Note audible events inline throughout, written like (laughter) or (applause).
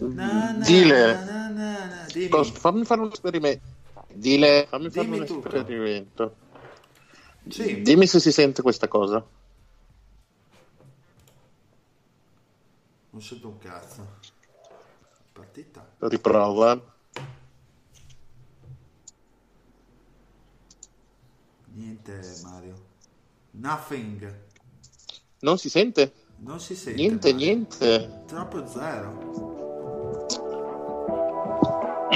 Na, na, Dile. na. Cos- fammi fare un esperimento. Dile, fammi fare Dimmi un tutto. esperimento. Sì. Dimmi se si sente questa cosa. Non sento un cazzo. Partita. Riprova. Niente, Mario. Nothing. Non si sente? Non si sente. Niente, Mario. niente. Troppo zero.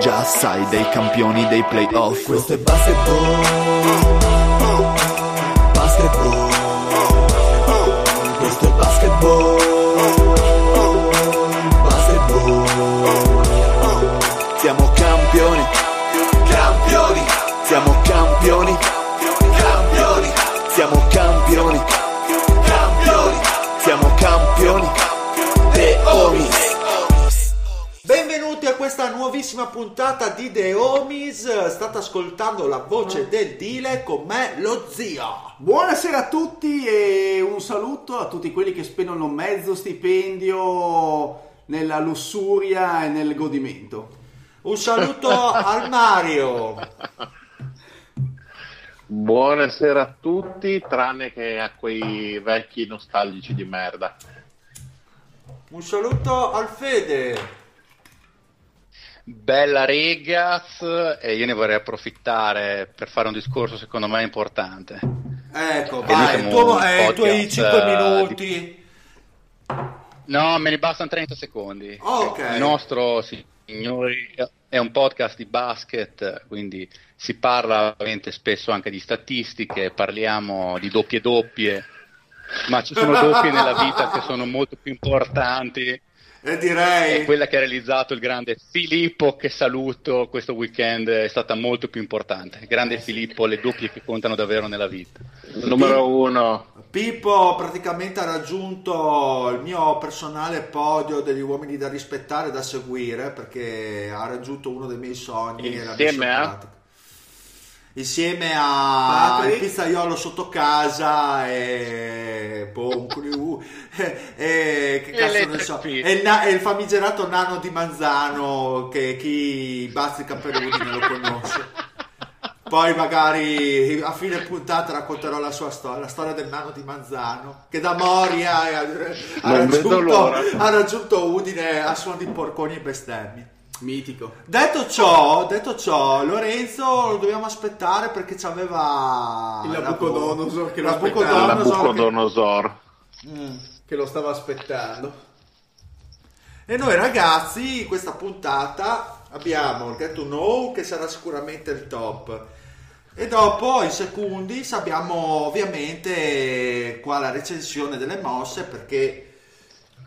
Già sai, dei campioni dei playoff. Questo è basketball. Basketball. Questo è basketball questa nuovissima puntata di The Homies. State ascoltando la voce del Dile con me, lo zio. Buonasera a tutti e un saluto a tutti quelli che spendono mezzo stipendio nella lussuria e nel godimento. Un saluto al Mario. Buonasera a tutti, tranne che a quei vecchi nostalgici di merda. Un saluto al Fede. Bella Regas e io ne vorrei approfittare per fare un discorso secondo me importante. Ecco, noi vai, un eh, i tuoi podcast, 5 eh, minuti. No, me ne bastano 30 secondi. Ok. Il nostro, signori, è un podcast di basket, quindi si parla ovviamente spesso anche di statistiche, parliamo di doppie doppie, ma ci sono doppie nella vita che sono molto più importanti. E È direi... quella che ha realizzato il grande Filippo, che saluto questo weekend, è stata molto più importante. Grande Filippo, le doppie che contano davvero nella vita. Numero uno. Pippo praticamente ha raggiunto il mio personale podio degli uomini da rispettare e da seguire perché ha raggiunto uno dei miei sogni. e Insieme a? pratica. Insieme a Patrick? il pizzaiolo sotto casa e, boh, un- e, e che cazzo ne so e il, na- e il famigerato nano di Manzano che chi bazzica per Udine lo conosce poi magari a fine puntata racconterò la sua storia, la storia del nano di Manzano, che da Moria ha, ha raggiunto, ha raggiunto Udine a suon di porconi e bestemmie. Mitico. Detto ciò, detto ciò, Lorenzo lo dobbiamo aspettare perché c'aveva Il la- Nabucodonosor che lo aspettava. Nabucodonosor che-. Mm. Che lo stava aspettando. E noi ragazzi, questa puntata abbiamo il Get to Know che sarà sicuramente il top. E dopo i secundis abbiamo ovviamente qua la recensione delle mosse perché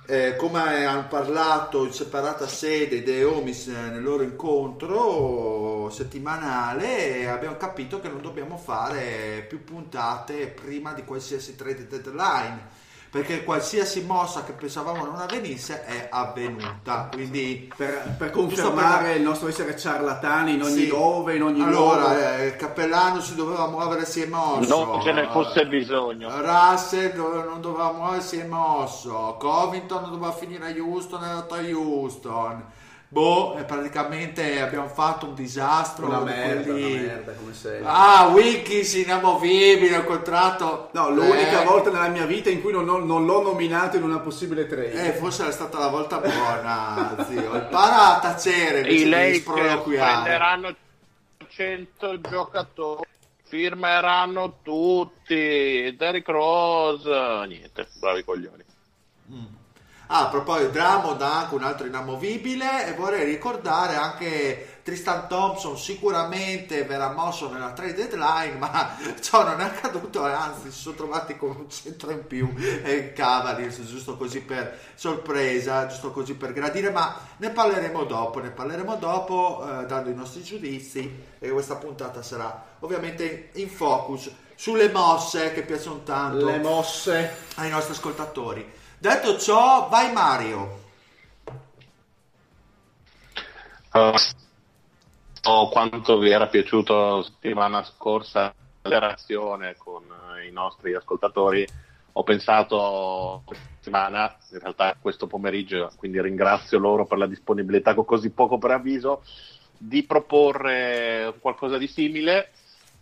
eh, come hanno parlato in separata sede dei Homies eh, nel loro incontro settimanale abbiamo capito che non dobbiamo fare più puntate prima di qualsiasi trade deadline perché qualsiasi mossa che pensavamo non avvenisse è avvenuta quindi Per, per confermare per- il nostro essere ciarlatani in ogni Sì. dove, in ogni luogo. allora eh, Cappellano si doveva muovere si è mosso Non ce ne fosse bisogno. Russell dove- non doveva muovere si è mosso Covington doveva finire a Houston è andato a Houston boh e praticamente abbiamo fatto un disastro Una merda, quelli- una merda come sempre. ah Wiggins inamovibile il contratto No, l'unica Eh, volta nella mia vita in cui non, non- non l'ho nominato in una possibile trade. eh, forse era stata la volta buona, (laughs) zio. Impara a tacere I invece di Lakers sproloquiare. prenderanno 100 giocatori firmeranno tutti, Derrick Rose, niente, bravi coglioni. Ah, a proposito, Drummond ha anche un altro inamovibile e vorrei ricordare anche Tristan Thompson sicuramente verrà mosso nella trade deadline ma (laughs) ciò non è accaduto anzi si sono trovati con un centro in più e Cavaliers giusto così per sorpresa giusto così per gradire ma ne parleremo dopo ne parleremo dopo eh, dando i nostri giudizi e questa puntata sarà ovviamente in focus sulle mosse che piacciono tanto Le mosse. ai nostri ascoltatori detto ciò vai Mario Uh, so quanto vi era piaciuto settimana scorsa l'interazione con eh, i nostri ascoltatori. Ho pensato questa settimana, in realtà questo pomeriggio, quindi ringrazio loro per la disponibilità con così poco preavviso, di proporre qualcosa di simile,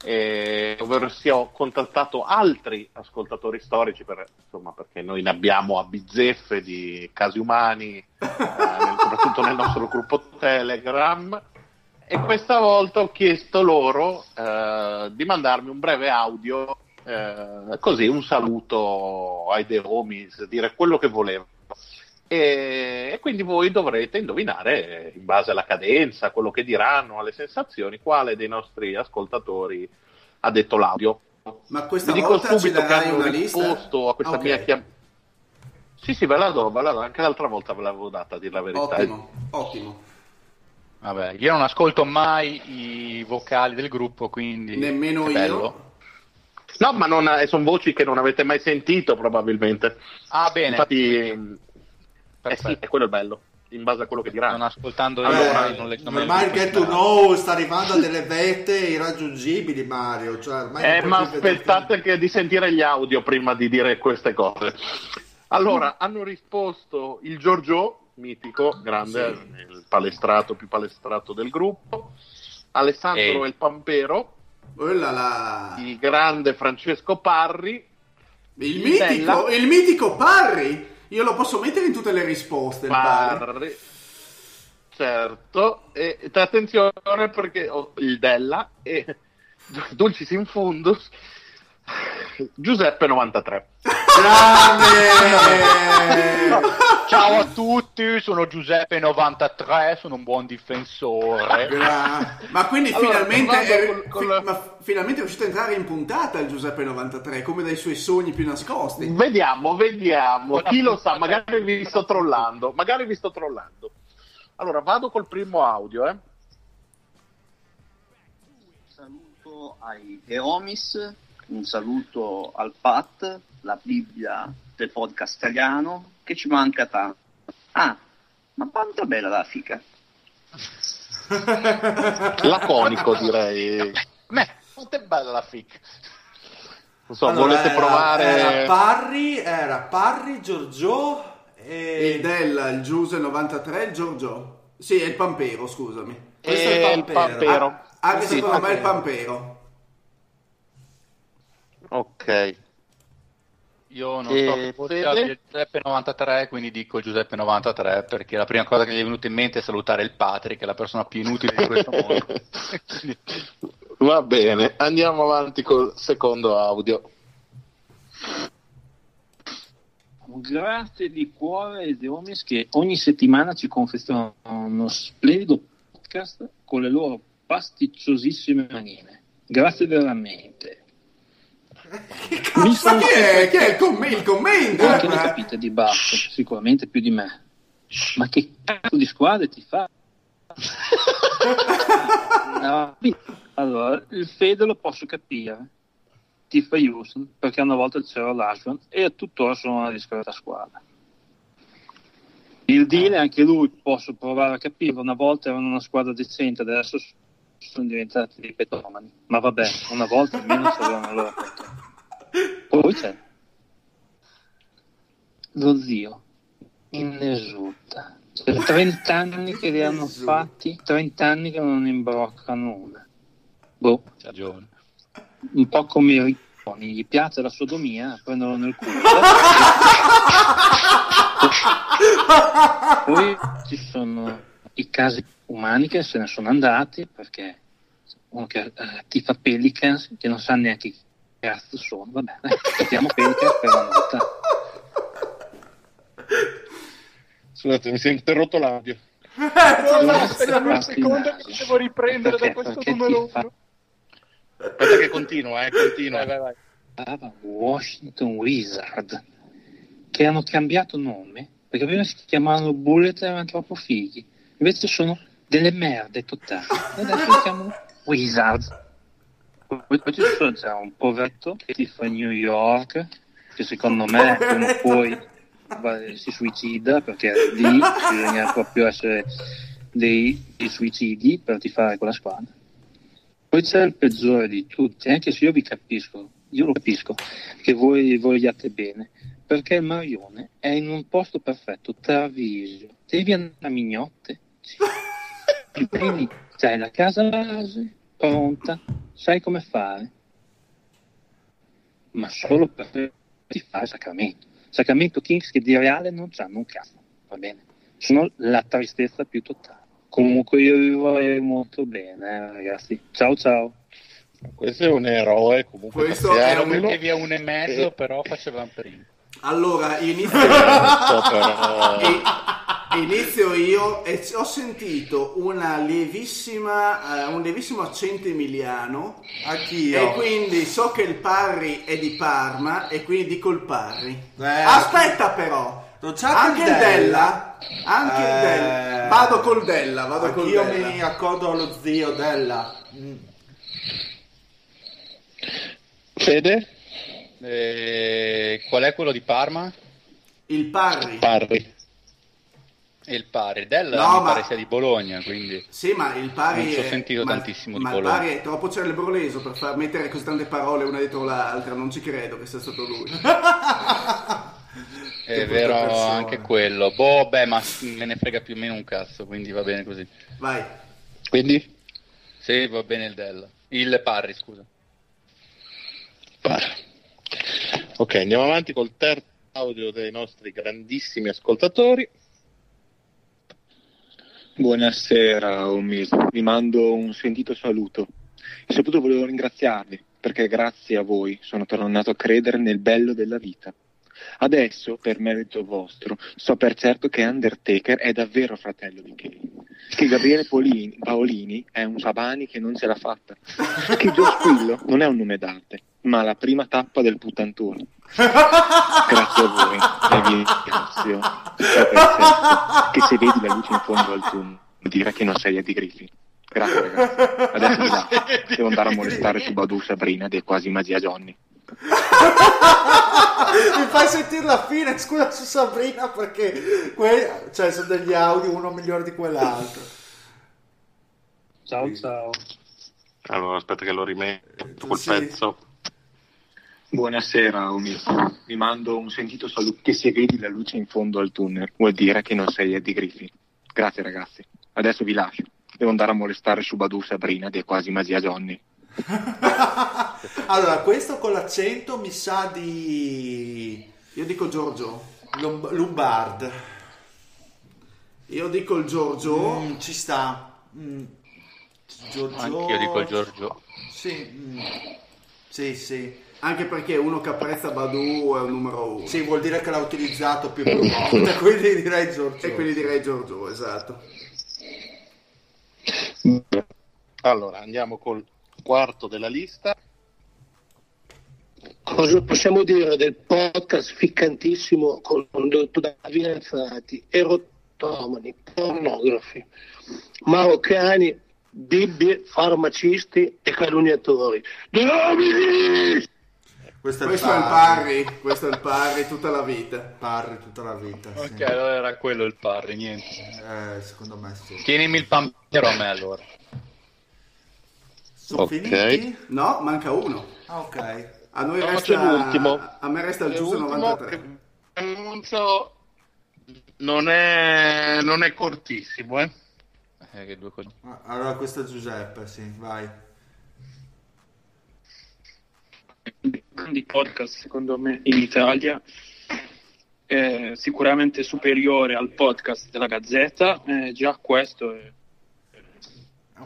eh, ovvero sia ho contattato altri ascoltatori storici, per- insomma, perché noi ne abbiamo a bizzeffe di casi umani, eh, nel- soprattutto nel nostro gruppo Telegram. E questa volta ho chiesto loro eh, di mandarmi un breve audio, eh, così un saluto ai The Homies, dire quello che volevano. E, e quindi voi dovrete indovinare, eh, in base alla cadenza, quello che diranno, alle sensazioni, quale dei nostri ascoltatori ha detto l'audio. Ma questa Vi dico volta ci subito che darai hanno una lista? risposto a questa Ok. mia chiamata. Sì, sì, ve la do, ve la do, anche l'altra volta ve l'avevo data, a dire la verità. Ottimo, ottimo. Vabbè, io non ascolto mai i vocali del gruppo, quindi... Nemmeno è io. bello. No, ma non, sono voci che non avete mai sentito probabilmente. Ah, bene. Infatti, eh sì, è quello il bello, in base a quello che Non diranno. ascoltando Allora, io, non le, non il get to know sta arrivando a delle vette irraggiungibili Mario cioè, ormai Eh, non ma aspettate che di sentire gli audio prima di dire queste cose. Allora, hanno risposto il Giorgio, mitico, grande, il palestrato più palestrato del gruppo, Alessandro Ehi. El Pampero, Oh là là. il grande Francesco Parri, Il mitico, il mitico Parri. Io lo posso mettere in tutte le risposte. Parri, certo, e e attenzione perché ho il Della e (laughs) Dulcis in Fundus, Giuseppe 93. grande Ciao a tutti, sono Giuseppe93, sono un buon difensore. Gra- Ma quindi Allora, finalmente, è, col- col- fi- ma finalmente è riuscito a entrare in puntata il Giuseppe 93, come dai suoi sogni più nascosti. Vediamo, vediamo. Chi lo sa, magari vi sto trollando. Magari vi sto trollando. Allora, vado col primo audio, eh. saluto ai Eomis, un saluto al Pat, la Bibbia del podcast italiano, che ci manca tanto. Ah, ma quanto è bella la fica! (laughs) Laconico, direi. Beh, quanto è bella la fic. Non so, Allora, volete era- provare... era Parri era Parri Giorgio e Il Della, il Giuse 93, il Giorgio. Sì, è il Pampero, scusami. questo è E il il Pampero. Pampero. Ah, Anche Sì, secondo me è il Pampero. Ok. Io non E so che abbia Giuseppe 93, quindi dico Giuseppe 93 perché la prima cosa che gli è venuta in mente è salutare il Patrick, che è la persona più inutile di questo mondo. (laughs) Va bene, andiamo avanti col secondo audio. Grazie di cuore ai Eomis che ogni settimana ci confezionano uno splendido podcast con le loro pasticciosissime manine. Grazie veramente. Mi Ma chi è? Chi è il, comm- il commento? Voi che ne capite di basket, sicuramente più di me. Ma che cazzo di squadre ti fa? (laughs) No, allora, il Fede lo posso capire. Tifa Houston, perché una volta c'era l'Ashwan e tuttora sono una discreta squadra. Il Dile, anche lui posso provare a capirlo. Una volta erano una squadra decente, adesso sono diventati dei petomani. Ma vabbè, una volta almeno c'erano loro perché. (laughs) Poi c'è lo zio in esulta. Cioè, 30 anni che li hanno fatti, 30 anni che non imbroccano una. Boh, ragione. un po' come i ricconi, gli piace la sodomia, prendono nel culo. (laughs) Poi ci sono i casi umani che se ne sono andati perché uno che eh, tifa Pelicans, che non sa neanche chi cazzo sono. Vabbè, dai, tifiamo Pelicans per una volta. Scusate, mi si è interrotto l'audio. Aspetta un secondo che devo riprendere perché- da questo perché numero uno. Aspetta che continua, eh, continua. Vai, vai, vai. Washington Wizard che hanno cambiato nome perché prima si chiamavano Bullet e erano troppo fighi invece sono delle merde totali e adesso si chiamano Wizard poi poi ci sono già un poveretto che ti fa New York che secondo me (laughs) prima poi si suicida perché lì bisogna proprio essere dei, dei suicidi per tifare quella squadra. Poi c'è il peggiore di tutti, anche se io vi capisco, io lo capisco, che voi vogliate bene, perché il Marione è in un posto perfetto, Travisio, devi andare a Mignotte, sì. (laughs) quindi c'hai la casa base pronta, sai come fare, ma solo per ti fare Sacramento. Sacramento Kings che di reale non c'hanno un cazzo, va bene? Sono la tristezza più totale. Comunque io vi vorrei molto bene, eh, ragazzi. Ciao ciao. Questo è un eroe comunque. Questo è un- Perché via un e mezzo, però facevamo prima. Allora, inizio, però- (laughs) e- inizio io e ho sentito una lievissima, eh, un lievissimo accento emiliano Anch'io. e quindi so che il Parri è di Parma e quindi dico il Parri. Eh, Aspetta però, anche il Della, anche il Eh, Della. Vado col Della, vado col Della. mi accodo allo zio Della. Mm. Fede? Eh, qual è quello di Parma? Il Parri. Parri. E il pari. Del No, mi ma- pare sia di Bologna, quindi... Sì, ma il pari Non ci ho è- sentito ma- tantissimo di Ma il Bologna. pari è troppo cerebroleso per far mettere così tante parole una dietro l'altra. Non ci credo che sia stato lui. (laughs) È vero persona. anche quello. Boh, beh, ma me ne frega più o meno un cazzo, quindi va bene così. Vai. Quindi? Sì, va bene il Della. Il Parri, scusa. Parri. Ok, andiamo avanti col terzo audio dei nostri grandissimi ascoltatori. Buonasera Omid, vi mando un sentito saluto e soprattutto volevo ringraziarvi perché grazie a voi sono tornato a credere nel bello della vita. Adesso, per merito vostro, so per certo che Undertaker è davvero fratello di Kane, che Gabriele Polini- Paolini è un Sabani che non ce l'ha fatta, che Gio Squillo non è un nome d'arte, ma la prima tappa del puttantone. Grazie a voi e vi ringrazio. So per certo che se vedi la luce in fondo al tunnel, dire che non sei Eddie Griffin. Grazie ragazzi. Adesso vi lascio. (laughs) Devo andare a molestare su Badu Sabrina ed è quasi magia Johnny. Mi fai sentire la fine, scusa su Sabrina perché que- cioè, sono degli audio uno migliore di quell'altro. Ciao ciao. Allora, aspetta che lo rimetto quel Sì. pezzo. Buonasera Omid. Vi mando un sentito saluto. Che se vedi la luce in fondo al tunnel, vuol dire che non sei Eddie Griffin. Grazie ragazzi. Adesso vi lascio. Devo andare a molestare su Badu Sabrina ed è quasi magia Johnny. (laughs) Allora, questo con l'accento mi sa di Io dico Giorgio. Lom- Lombard. Io dico il Giorgio. Mm, ci sta. Mm. Giorgio. Anch'io dico Giorgio. Sì, mm. sì, sì. Anche perché uno che apprezza Badu è un numero uno. Sì, vuol dire che l'ha utilizzato più più (laughs) volte, quindi direi Giorgio. E quindi direi Giorgio, esatto. Allora, andiamo col quarto della lista. Cosa possiamo dire del podcast ficcantissimo con il dottor Davide Alfati, erotomani, pornografi, maroccani, bibbie, farmacisti e calunniatori. Dove? Questo è il Questo è il Parri. Questo è il Parri tutta la vita. Parri tutta la vita. sì. Ok, allora era quello il Parri, niente. Eh, secondo me sì. Tienimi il pampero a me allora. Sono Ok. finiti? No, manca uno. Ah, ok. A noi No, resta l'ultimo. A me resta il giusto ultimo 93. che annuncio non è, non è cortissimo, eh. Eh, che due co- Ah, Allora questo è Giuseppe, sì, vai. di podcast secondo me in Italia è sicuramente superiore al podcast della Gazzetta eh, già questo è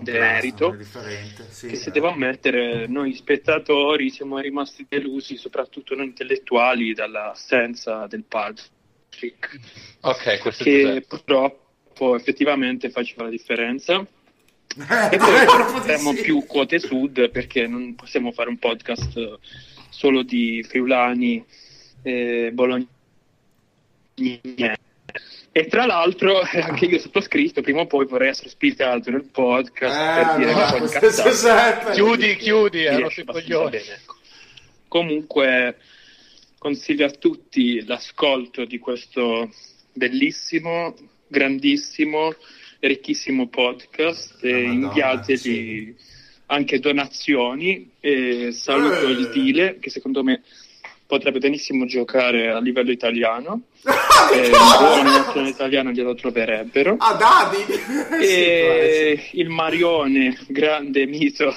demerito. Sì, che se eh. devo ammettere noi spettatori siamo rimasti delusi, soprattutto noi intellettuali, dall'assenza del Patrick, Ok, questo è che purtroppo effettivamente faceva la differenza. Eh, (laughs) E poi sì. più quote sud perché non possiamo fare un podcast solo di friulani e bolognesi. E tra l'altro (laughs) anche io sottoscritto, prima o poi vorrei essere ospitato nel podcast Eh, per dire po' di questo cazzate. Giuseppe. Chiudi, chiudi, ero riesce sui coglioni. bene, ecco. Comunque consiglio a tutti l'ascolto di questo bellissimo, grandissimo, ricchissimo podcast e Madonna, inviategli sì. anche donazioni e saluto Eh. il Dile che secondo me potrebbe benissimo giocare a livello italiano e un buon nazionale italiano glielo troverebbero Ah, Dadi! e il Marione, grande mito,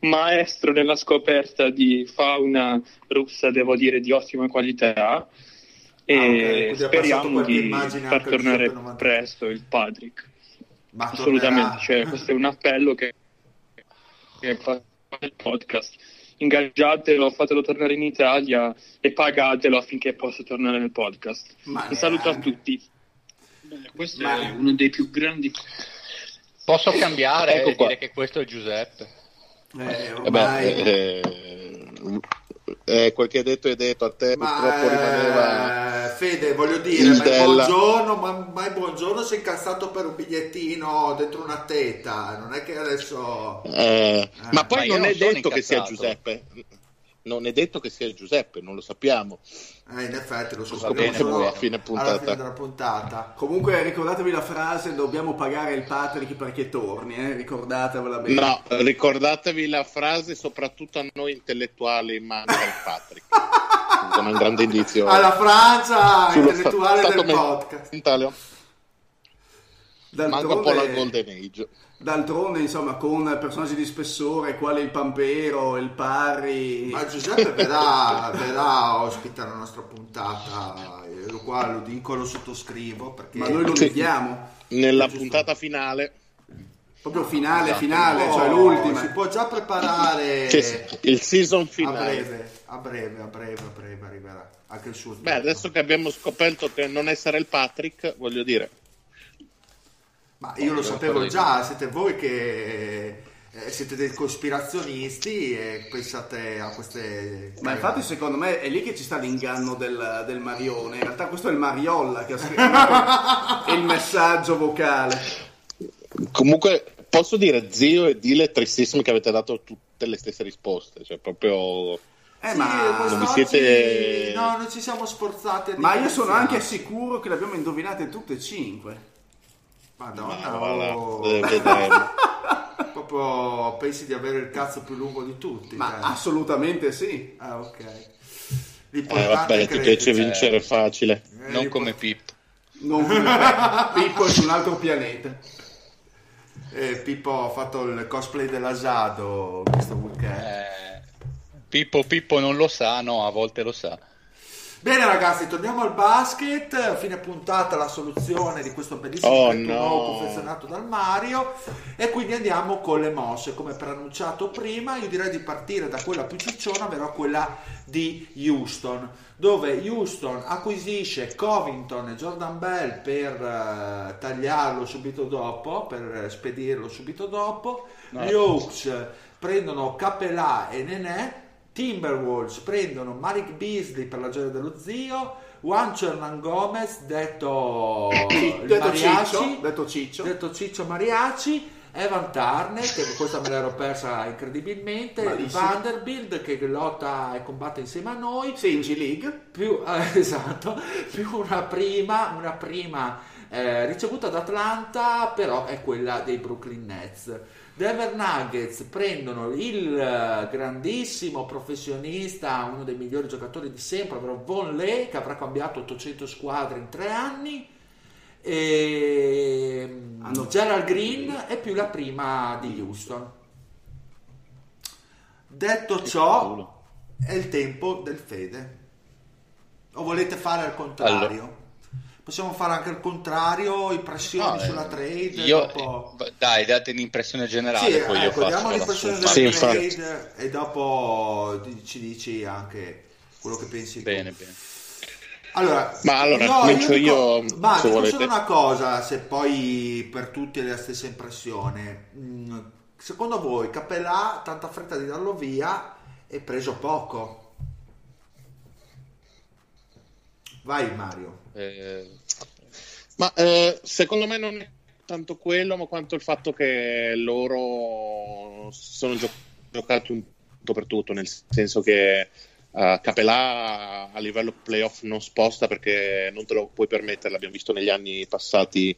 maestro nella scoperta di fauna russa, devo dire, di ottima qualità. E Ah, ok, quindi ha passato speriamo di far tornare Giuseppe 90. presto il Patrick. Ma Assolutamente, cioè, questo è un appello che, che fa il podcast. Ingaggiatelo, fatelo tornare in Italia e pagatelo affinché possa tornare nel podcast. Ma Un saluto a neanche. tutti. questo Ma- è uno dei più grandi Posso cambiare Ecco e qua. dire che questo è Giuseppe? Eh, Eh beh, ormai... eh, eh, quel che hai detto è detto, a te purtroppo rimaneva... eh, Fede, voglio dire, ma della- buongiorno, ma, ma buongiorno sei incazzato per un bigliettino dentro una teta, non è che adesso... Eh, ma poi Ma non è detto che sia incazzato. Giuseppe. Non è detto che sia Giuseppe, non lo sappiamo. Eh, in effetti lo Va scopriremo solo a fine alla puntata. fine della puntata. Comunque ricordatevi la frase dobbiamo pagare il Patrick perché torni, eh? ricordatevela bene. No, ricordatevi la frase soprattutto a noi intellettuali manca il Patrick. (laughs) Come un grande indizio. Alla Francia intellettuale del podcast. mentale. Manca un po' la Golden Age. D'altronde, insomma, con personaggi di spessore, quale il Pampero, il Parri... Ma Giuseppe verrà, verrà ospite alla nostra puntata, lo qua lo dico, lo sottoscrivo perché Ma noi lo vediamo. Nella Giusto. puntata finale, Proprio finale, Esatto. finale, Oh, cioè l'ultima. Si può già preparare il season a finale. breve, a breve, a breve, a breve arriverà anche il suo Beh, adesso che abbiamo scoperto che non essere il Patrick, voglio dire, Ma io lo sapevo già, siete voi che eh, siete dei cospirazionisti e pensate a queste... Ma infatti secondo me è lì che ci sta l'inganno del, del Marione. In realtà questo è il Mariolla che ha scritto (laughs) il messaggio vocale. comunque posso dire zio e dile tristissimi che avete dato tutte le stesse risposte, cioè proprio Eh, Sì, ma... Non vi siete- No, non ci siamo sforzati ma io sono anche sicuro che le abbiamo indovinate tutte e cinque. Madonna, Ma voilà, oh, eh, vedremo. (laughs) proprio pensi di avere il cazzo più lungo di tutti. Ma cioè. assolutamente sì. Ah, ok. Eh, vabbè, è ti piace cioè, vincere facile. eh, Non come Pippo. Non come (laughs) Pippo è su un altro pianeta. eh, Pippo ha fatto il cosplay dell'Asado questo weekend. Eh, Pippo Pippo non lo sa, no, a volte lo sa. Bene ragazzi, torniamo al basket. A fine puntata la soluzione di questo bellissimo Oh, no. nuovo confezionato dal Mario. E quindi andiamo con le mosse. Come preannunciato prima, io direi di partire da quella più cicciona, ovvero quella di Houston. Dove Houston acquisisce Covington e Jordan Bell per eh, tagliarlo subito dopo, per spedirlo subito dopo. No. Gli Hawks prendono Capelà e Nenè. Timberwolves prendono Malik Beasley per la gioia dello zio, Juan Hernan Gomez, detto detto Mariachi, Ciccio, detto Ciccio. detto Ciccio Mariaci, Evan Turner, che questa me l'ero persa incredibilmente, Malissimo. Vanderbilt che lotta e combatte insieme a noi, Sì, in G League. più, (laughs) eh, esatto, più una prima, una prima eh, ricevuta da Atlanta, però è quella dei Brooklyn Nets. Denver Nuggets prendono il eh, grandissimo professionista, uno dei migliori giocatori di sempre, ovvero Von Lee, che avrà cambiato 800 squadre in tre anni. E Hanno- Gerald Green è più la prima di Houston. Detto ciò, è il tempo del fede. O volete fare al contrario? Possiamo fare anche il contrario, impressioni No, eh, sulla trade. Io, dopo... eh, dai, date un'impressione generale, Sì, poi io ecco, faccio diamo l'impressione della Sì, trade e dopo ci dici anche quello che pensi tu. Bene, bene. Allora, Ma allora, no, comincio dico- io, Ma se dico solo una cosa, se poi per tutti è la stessa impressione. Mm, Secondo voi Capellà, tanta fretta di darlo via, è preso poco? Vai Mario. Eh, Ma eh, secondo me non è tanto quello, ma quanto il fatto che loro sono gio- giocati un tutto per tutto, nel senso che eh, Capelà a livello playoff non sposta perché non te lo puoi permettere, l'abbiamo visto negli anni passati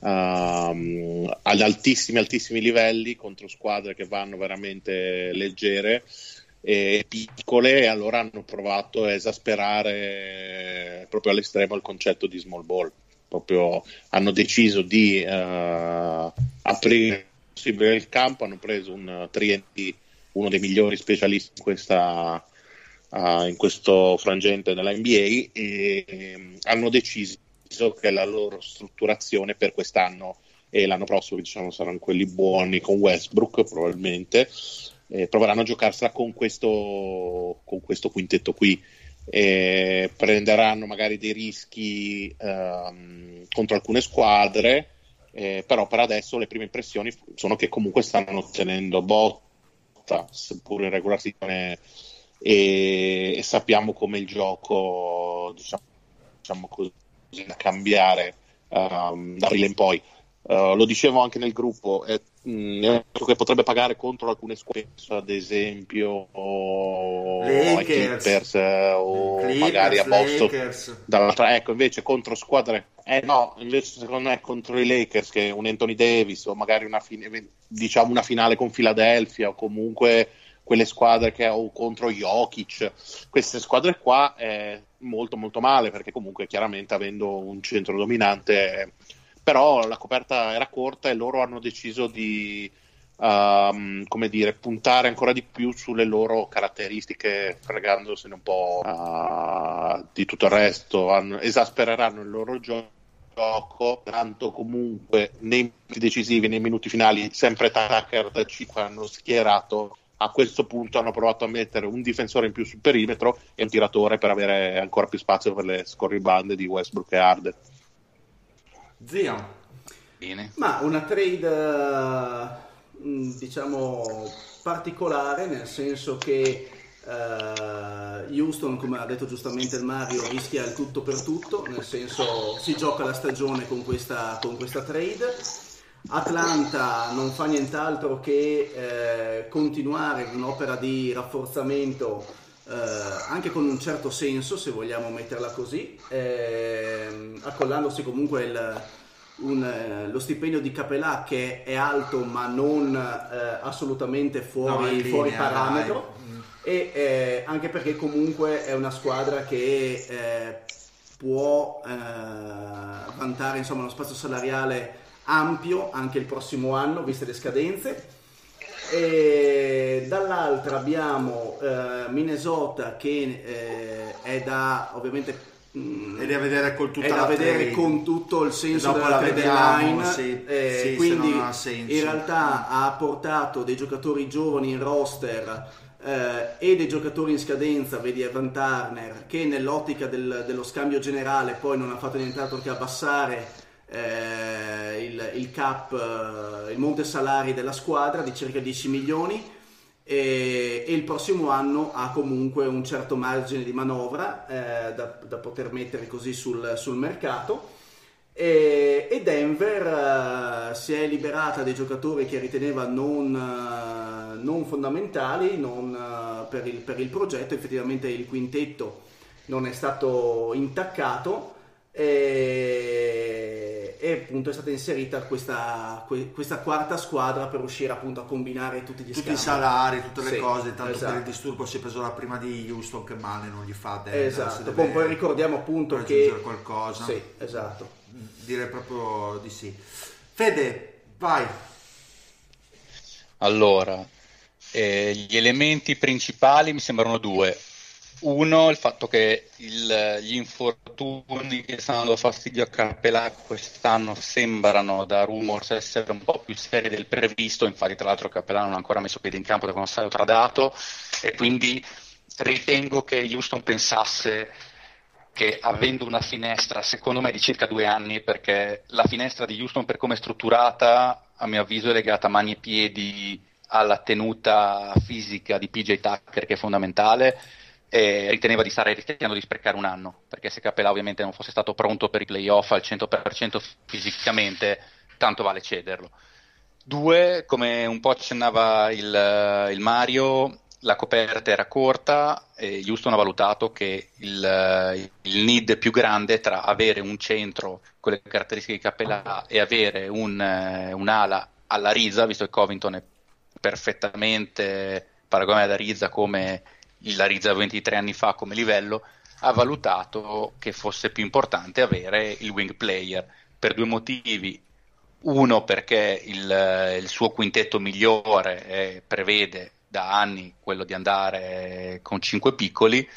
ehm, ad altissimi, altissimi livelli contro squadre che vanno veramente leggere e piccole e allora hanno provato a esasperare proprio all'estremo il concetto di small ball. Proprio hanno deciso di eh, aprire il campo hanno preso un Trienti uno dei migliori specialisti in questa eh, in questo frangente della NBA e ehm, hanno deciso che la loro strutturazione per quest'anno e l'anno prossimo diciamo saranno quelli buoni con Westbrook probabilmente eh, proveranno a giocarsela con questo, con questo quintetto qui. Eh, prenderanno magari dei rischi ehm, contro alcune squadre, eh, però per adesso le prime impressioni sono che comunque stanno tenendo botta, seppur in regular season, e, e sappiamo come il gioco, diciamo, diciamo così, da cambiare ehm, da aprile in poi. Uh, lo dicevo anche nel gruppo, è, gioco che potrebbe pagare contro alcune squadre, ad esempio o ai Lakers. Clippers eh, o Clippers, magari a Boston. Dall'altra, ecco, invece contro squadre, eh no, invece secondo me contro i Lakers, che un Anthony Davis o magari una, fine, diciamo una finale con Philadelphia o comunque quelle squadre che o contro Jokic, queste squadre qua è molto molto male perché comunque chiaramente avendo un centro dominante, eh, però la coperta era corta e loro hanno deciso di ehm, come dire, puntare ancora di più sulle loro caratteristiche, fregandosene un po' eh, di tutto il resto, Hanno- esaspereranno il loro gioco gioco, tanto comunque nei minuti decisivi, nei minuti finali, sempre Tucker da 5 hanno schierato. A questo punto hanno provato a mettere un difensore in più sul perimetro e un tiratore per avere ancora più spazio per le scorribande di Westbrook e Harden. Zio. bene. Ma una trade, mh, diciamo, particolare, nel senso che eh, Houston, come ha detto giustamente il Mario, rischia il tutto per tutto, nel senso si gioca la stagione con questa, con questa trade. Atlanta non fa nient'altro che eh, continuare un'opera di rafforzamento eh, anche con un certo senso, se vogliamo metterla così, ehm, accollandosi comunque il, un, eh, lo stipendio di Capelà che è alto ma non eh, assolutamente No, fuori, in fuori linea, parametro. Mm. e eh, anche perché comunque è una squadra che eh, può eh, vantare insomma, uno spazio salariale ampio anche il prossimo anno viste le scadenze e dall'altra abbiamo eh, Minnesota che eh, è da ovviamente mm, È da vedere con tutta è da vedere trade. con tutto il senso della la trade vediamo, line sì, eh, sì, quindi in realtà ha portato dei giocatori giovani in roster eh, e dei giocatori in scadenza, vedi Evan Turner, che nell'ottica del- dello scambio generale poi non ha fatto nient'altro che abbassare eh, il, il cap, eh, il monte salari della squadra di circa 10 milioni e, e il prossimo anno ha comunque un certo margine di manovra eh, da, da poter mettere così sul, sul mercato. E, e Denver eh, si è liberata dei giocatori che riteneva non, eh, non fondamentali non, eh, per, il, per il progetto, effettivamente il quintetto non è stato intaccato e, e appunto è stata inserita questa, que- questa quarta squadra per riuscire appunto a combinare tutti gli tutti i salari, tutte le Sì, cose, tanto esatto. per il disturbo si è preso la prima di Houston che male non gli fa Denver, Esatto, poi, poi ricordiamo appunto che... qualcosa. Sì, esatto. Direi proprio di sì. Fede, vai. Allora, eh, gli elementi principali mi sembrano due. Uno, il fatto che il, gli infortuni che stanno dando fastidio a Capelà quest'anno sembrano da rumors essere un po' più seri del previsto, infatti tra l'altro Capelà non ha ancora messo piede in campo da quando è stato tradato. E quindi ritengo che Houston pensasse che avendo una finestra secondo me di circa due anni, perché la finestra di Houston per come è strutturata a mio avviso è legata a mani e piedi alla tenuta fisica di PJ Tucker che è fondamentale e riteneva di stare rischiando di sprecare un anno, perché se Capella ovviamente non fosse stato pronto per i playoff al 100% fisicamente, tanto vale cederlo. Due, come un po' accennava il, il Mario, la coperta era corta e Houston ha valutato che il, il, need più grande tra avere un centro con le caratteristiche di Capella e avere un, un'ala alla Riza, visto che Covington è perfettamente paragonabile alla Riza come la Rizza 23 anni fa come livello, ha valutato che fosse più importante avere il wing player per due motivi. Uno perché il, il suo quintetto migliore eh, prevede da anni quello di andare con cinque piccoli,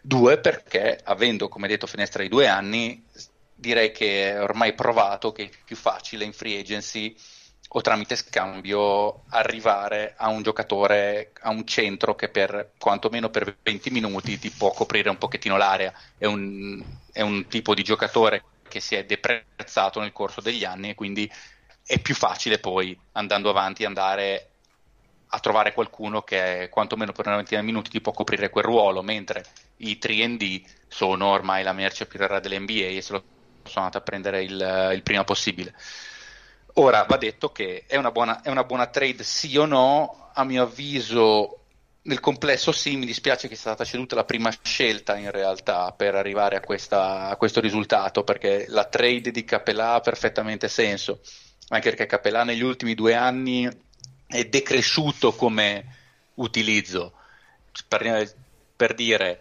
due perché avendo come detto finestra di due anni direi che è ormai provato che è più facile in free agency o tramite scambio arrivare a un giocatore, a un centro che per quantomeno per 20 minuti ti può coprire un pochettino l'area. È un, è un tipo di giocatore che si è deprezzato nel corso degli anni e quindi è più facile poi andando avanti andare a trovare qualcuno che quantomeno per una ventina di minuti ti può coprire quel ruolo, mentre i 3D sono ormai la merce più rara dell'NBA e se lo sono andato a prendere il, il prima possibile. Ora va detto che è una, buona, è una buona trade sì o no, a mio avviso nel complesso sì, mi dispiace che sia stata ceduta la prima scelta in realtà per arrivare a, questa, a questo risultato, perché la trade di Capelà ha perfettamente senso, anche perché Capelà negli ultimi due anni è decresciuto come utilizzo. Per, per dire,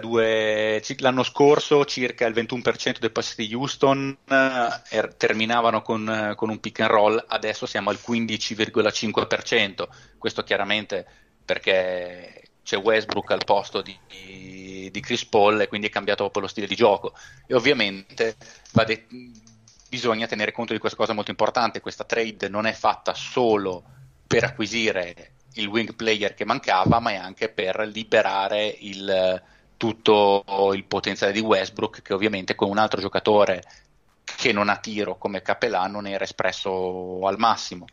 due, l'anno scorso circa il 21% dei passi di Houston eh, er, terminavano con, eh, con, un pick and roll, adesso siamo al 15,5%, questo chiaramente perché c'è Westbrook al posto di, di Chris Paul e quindi è cambiato proprio lo stile di gioco. E ovviamente de- bisogna tenere conto di questa cosa molto importante, questa trade non è fatta solo per acquisire il wing player che mancava, ma è anche per liberare il, tutto il potenziale di Westbrook, che ovviamente con un altro giocatore che non ha tiro come Capelà non era espresso al massimo.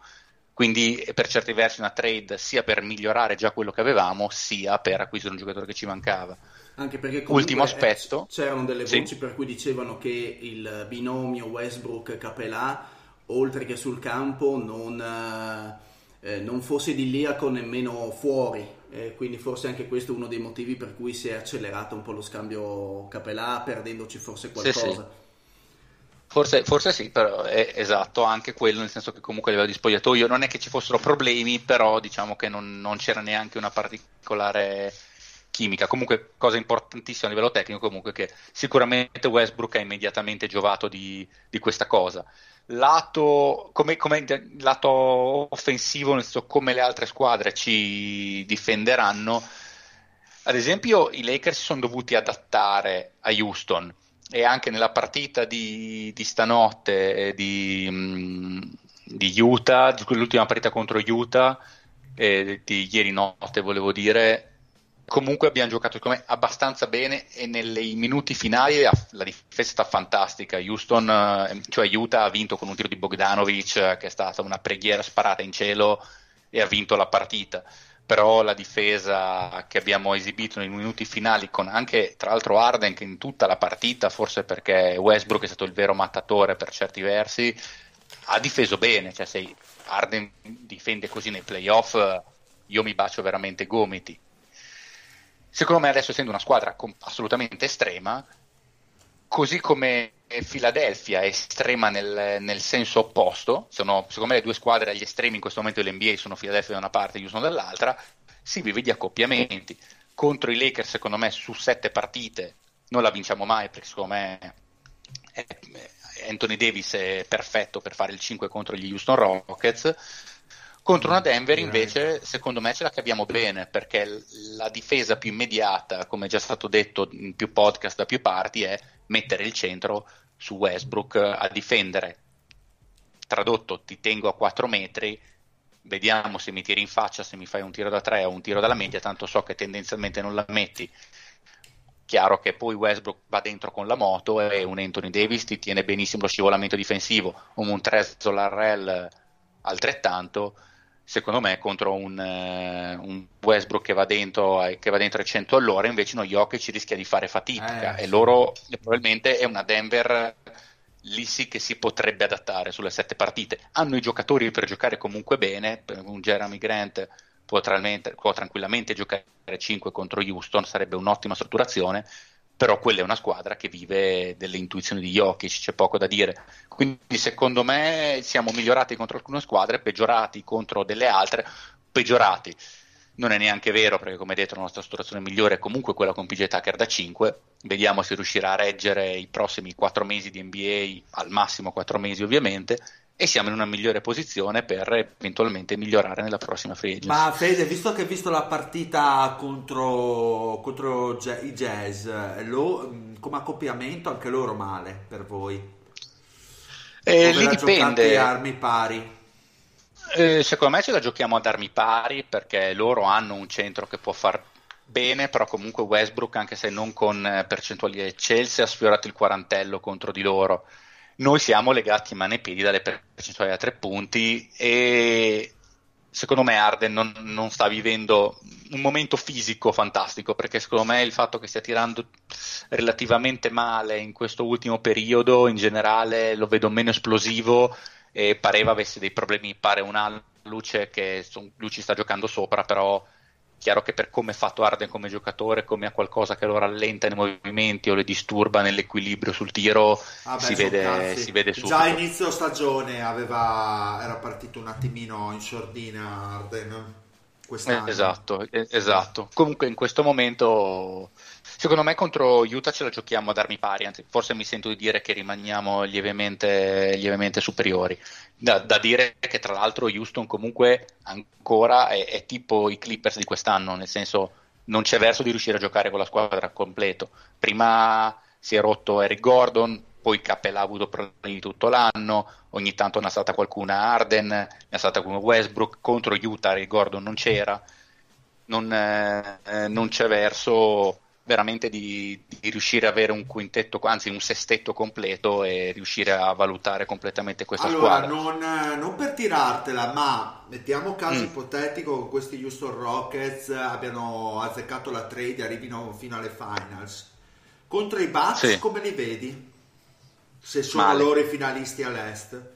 Quindi per certi versi una trade sia per migliorare già quello che avevamo, sia per acquisire un giocatore che ci mancava. Anche perché Ultimo aspetto, c'erano delle voci sì. per cui dicevano che il binomio Westbrook-Capelà, oltre che sul campo, non eh, non fosse idilliaco nemmeno fuori, eh, quindi forse anche questo è uno dei motivi per cui si è accelerato un po' lo scambio Capelà, perdendoci forse qualcosa. Sì, sì. Forse, forse, sì, però è esatto, anche quello, nel senso che comunque a livello di spogliatoio non è che ci fossero problemi, però diciamo che non, non c'era neanche una particolare chimica. Comunque, cosa importantissima a livello tecnico, comunque che sicuramente Westbrook ha immediatamente giovato di, di questa cosa lato, come, come lato offensivo, nel senso come le altre squadre ci difenderanno, ad esempio i Lakers si sono dovuti adattare a Houston e anche nella partita di, di stanotte di, mm, di Utah, l'ultima partita contro Utah, eh, di ieri notte volevo dire, comunque abbiamo giocato me, abbastanza bene e nei minuti finali la, la difesa è stata fantastica. Houston, eh, cioè Utah, ha vinto con un tiro di Bogdanovic eh, che è stata una preghiera sparata in cielo e ha vinto la partita. Però la difesa che abbiamo esibito nei minuti finali, con anche tra l'altro Arden che in tutta la partita, forse perché Westbrook è stato il vero mattatore per certi versi, ha difeso bene. Cioè, se Arden difende così nei playoff, io mi bacio veramente gomiti secondo me adesso essendo una squadra assolutamente estrema, così come Philadelphia è estrema nel, nel, senso opposto, sono secondo me le due squadre agli estremi in questo momento dell'NBA sono Philadelphia da una parte e Houston dall'altra, si vive di accoppiamenti. Contro i Lakers secondo me su sette partite non la vinciamo mai perché secondo me Anthony Davis è perfetto per fare il 5 contro gli Houston Rockets Contro una Denver invece, secondo me, ce la capiamo bene, perché la difesa più immediata, come è già stato detto in più podcast da più parti, è mettere il centro su Westbrook a difendere. Tradotto, ti tengo a 4 metri, vediamo se mi tiri in faccia, se mi fai un tiro da 3 o un tiro dalla media, tanto so che tendenzialmente non la metti. Chiaro che poi Westbrook va dentro con la moto e un Anthony Davis ti tiene benissimo lo scivolamento difensivo, un Montrezl Larrell altrettanto secondo me contro un, uh, un, Westbrook che va, dentro, che va dentro ai 100 all'ora invece uno Jokic rischia di fare fatica eh, e sì. loro e probabilmente è una Denver lì sì che si potrebbe adattare sulle sette partite hanno i giocatori per giocare comunque bene un Jeremy Grant può, può tranquillamente giocare 5 contro Houston sarebbe un'ottima strutturazione però quella è una squadra che vive delle intuizioni di Jokic, c'è poco da dire. Quindi secondo me siamo migliorati contro alcune squadre, peggiorati contro delle altre, peggiorati. Non è neanche vero perché come detto la nostra situazione migliore è comunque quella con PJ Tucker da 5. Vediamo se riuscirà a reggere i prossimi 4 mesi di NBA, al massimo 4 mesi ovviamente, e siamo in una migliore posizione per eventualmente migliorare nella prossima free agency. Ma Fede, visto che hai visto la partita contro, contro i Jazz, lo, come accoppiamento anche loro male per voi? Eh, lì dipende. armi pari. Eh, secondo me ce la giochiamo ad armi pari perché loro hanno un centro che può far bene, però comunque Westbrook, anche se non con eh, percentuali eccelse, ha sfiorato il quarantello contro di loro noi siamo legati in mano e piedi dalle percentuali da tre punti e secondo me Arden non, non, sta vivendo un momento fisico fantastico perché secondo me il fatto che stia tirando relativamente male in questo ultimo periodo in generale lo vedo meno esplosivo e pareva avesse dei problemi pare una luce che lui ci sta giocando sopra però chiaro che per come è fatto Arden come giocatore, come ha qualcosa che lo rallenta nei movimenti o le disturba nell'equilibrio sul tiro, ah beh, si, vede, si, vede, subito. Già inizio stagione aveva, era partito un attimino in sordina Arden. Eh, esatto, eh, esatto. Comunque in questo momento Secondo me contro Utah ce la giochiamo ad armi pari, anzi forse mi sento di dire che rimaniamo lievemente, lievemente superiori. Da, da, dire che tra l'altro Houston comunque ancora è, è, tipo i Clippers di quest'anno, nel senso non c'è verso di riuscire a giocare con la squadra completo. Prima si è rotto Eric Gordon, poi Capella ha avuto problemi tutto l'anno, ogni tanto ne è stata qualcuna Arden, ne è stata qualcuna Westbrook, contro Utah Eric Gordon non c'era, non, eh, non c'è verso veramente di, di, riuscire ad avere un quintetto, anzi un sestetto completo e riuscire a valutare completamente questa allora, squadra. Non, non per tirartela, ma mettiamo caso mm. ipotetico che questi Houston Rockets abbiano azzeccato la trade e arrivino fino alle finals. Contro i Bucks sì. come li vedi? Se sono Male. loro i finalisti all'est?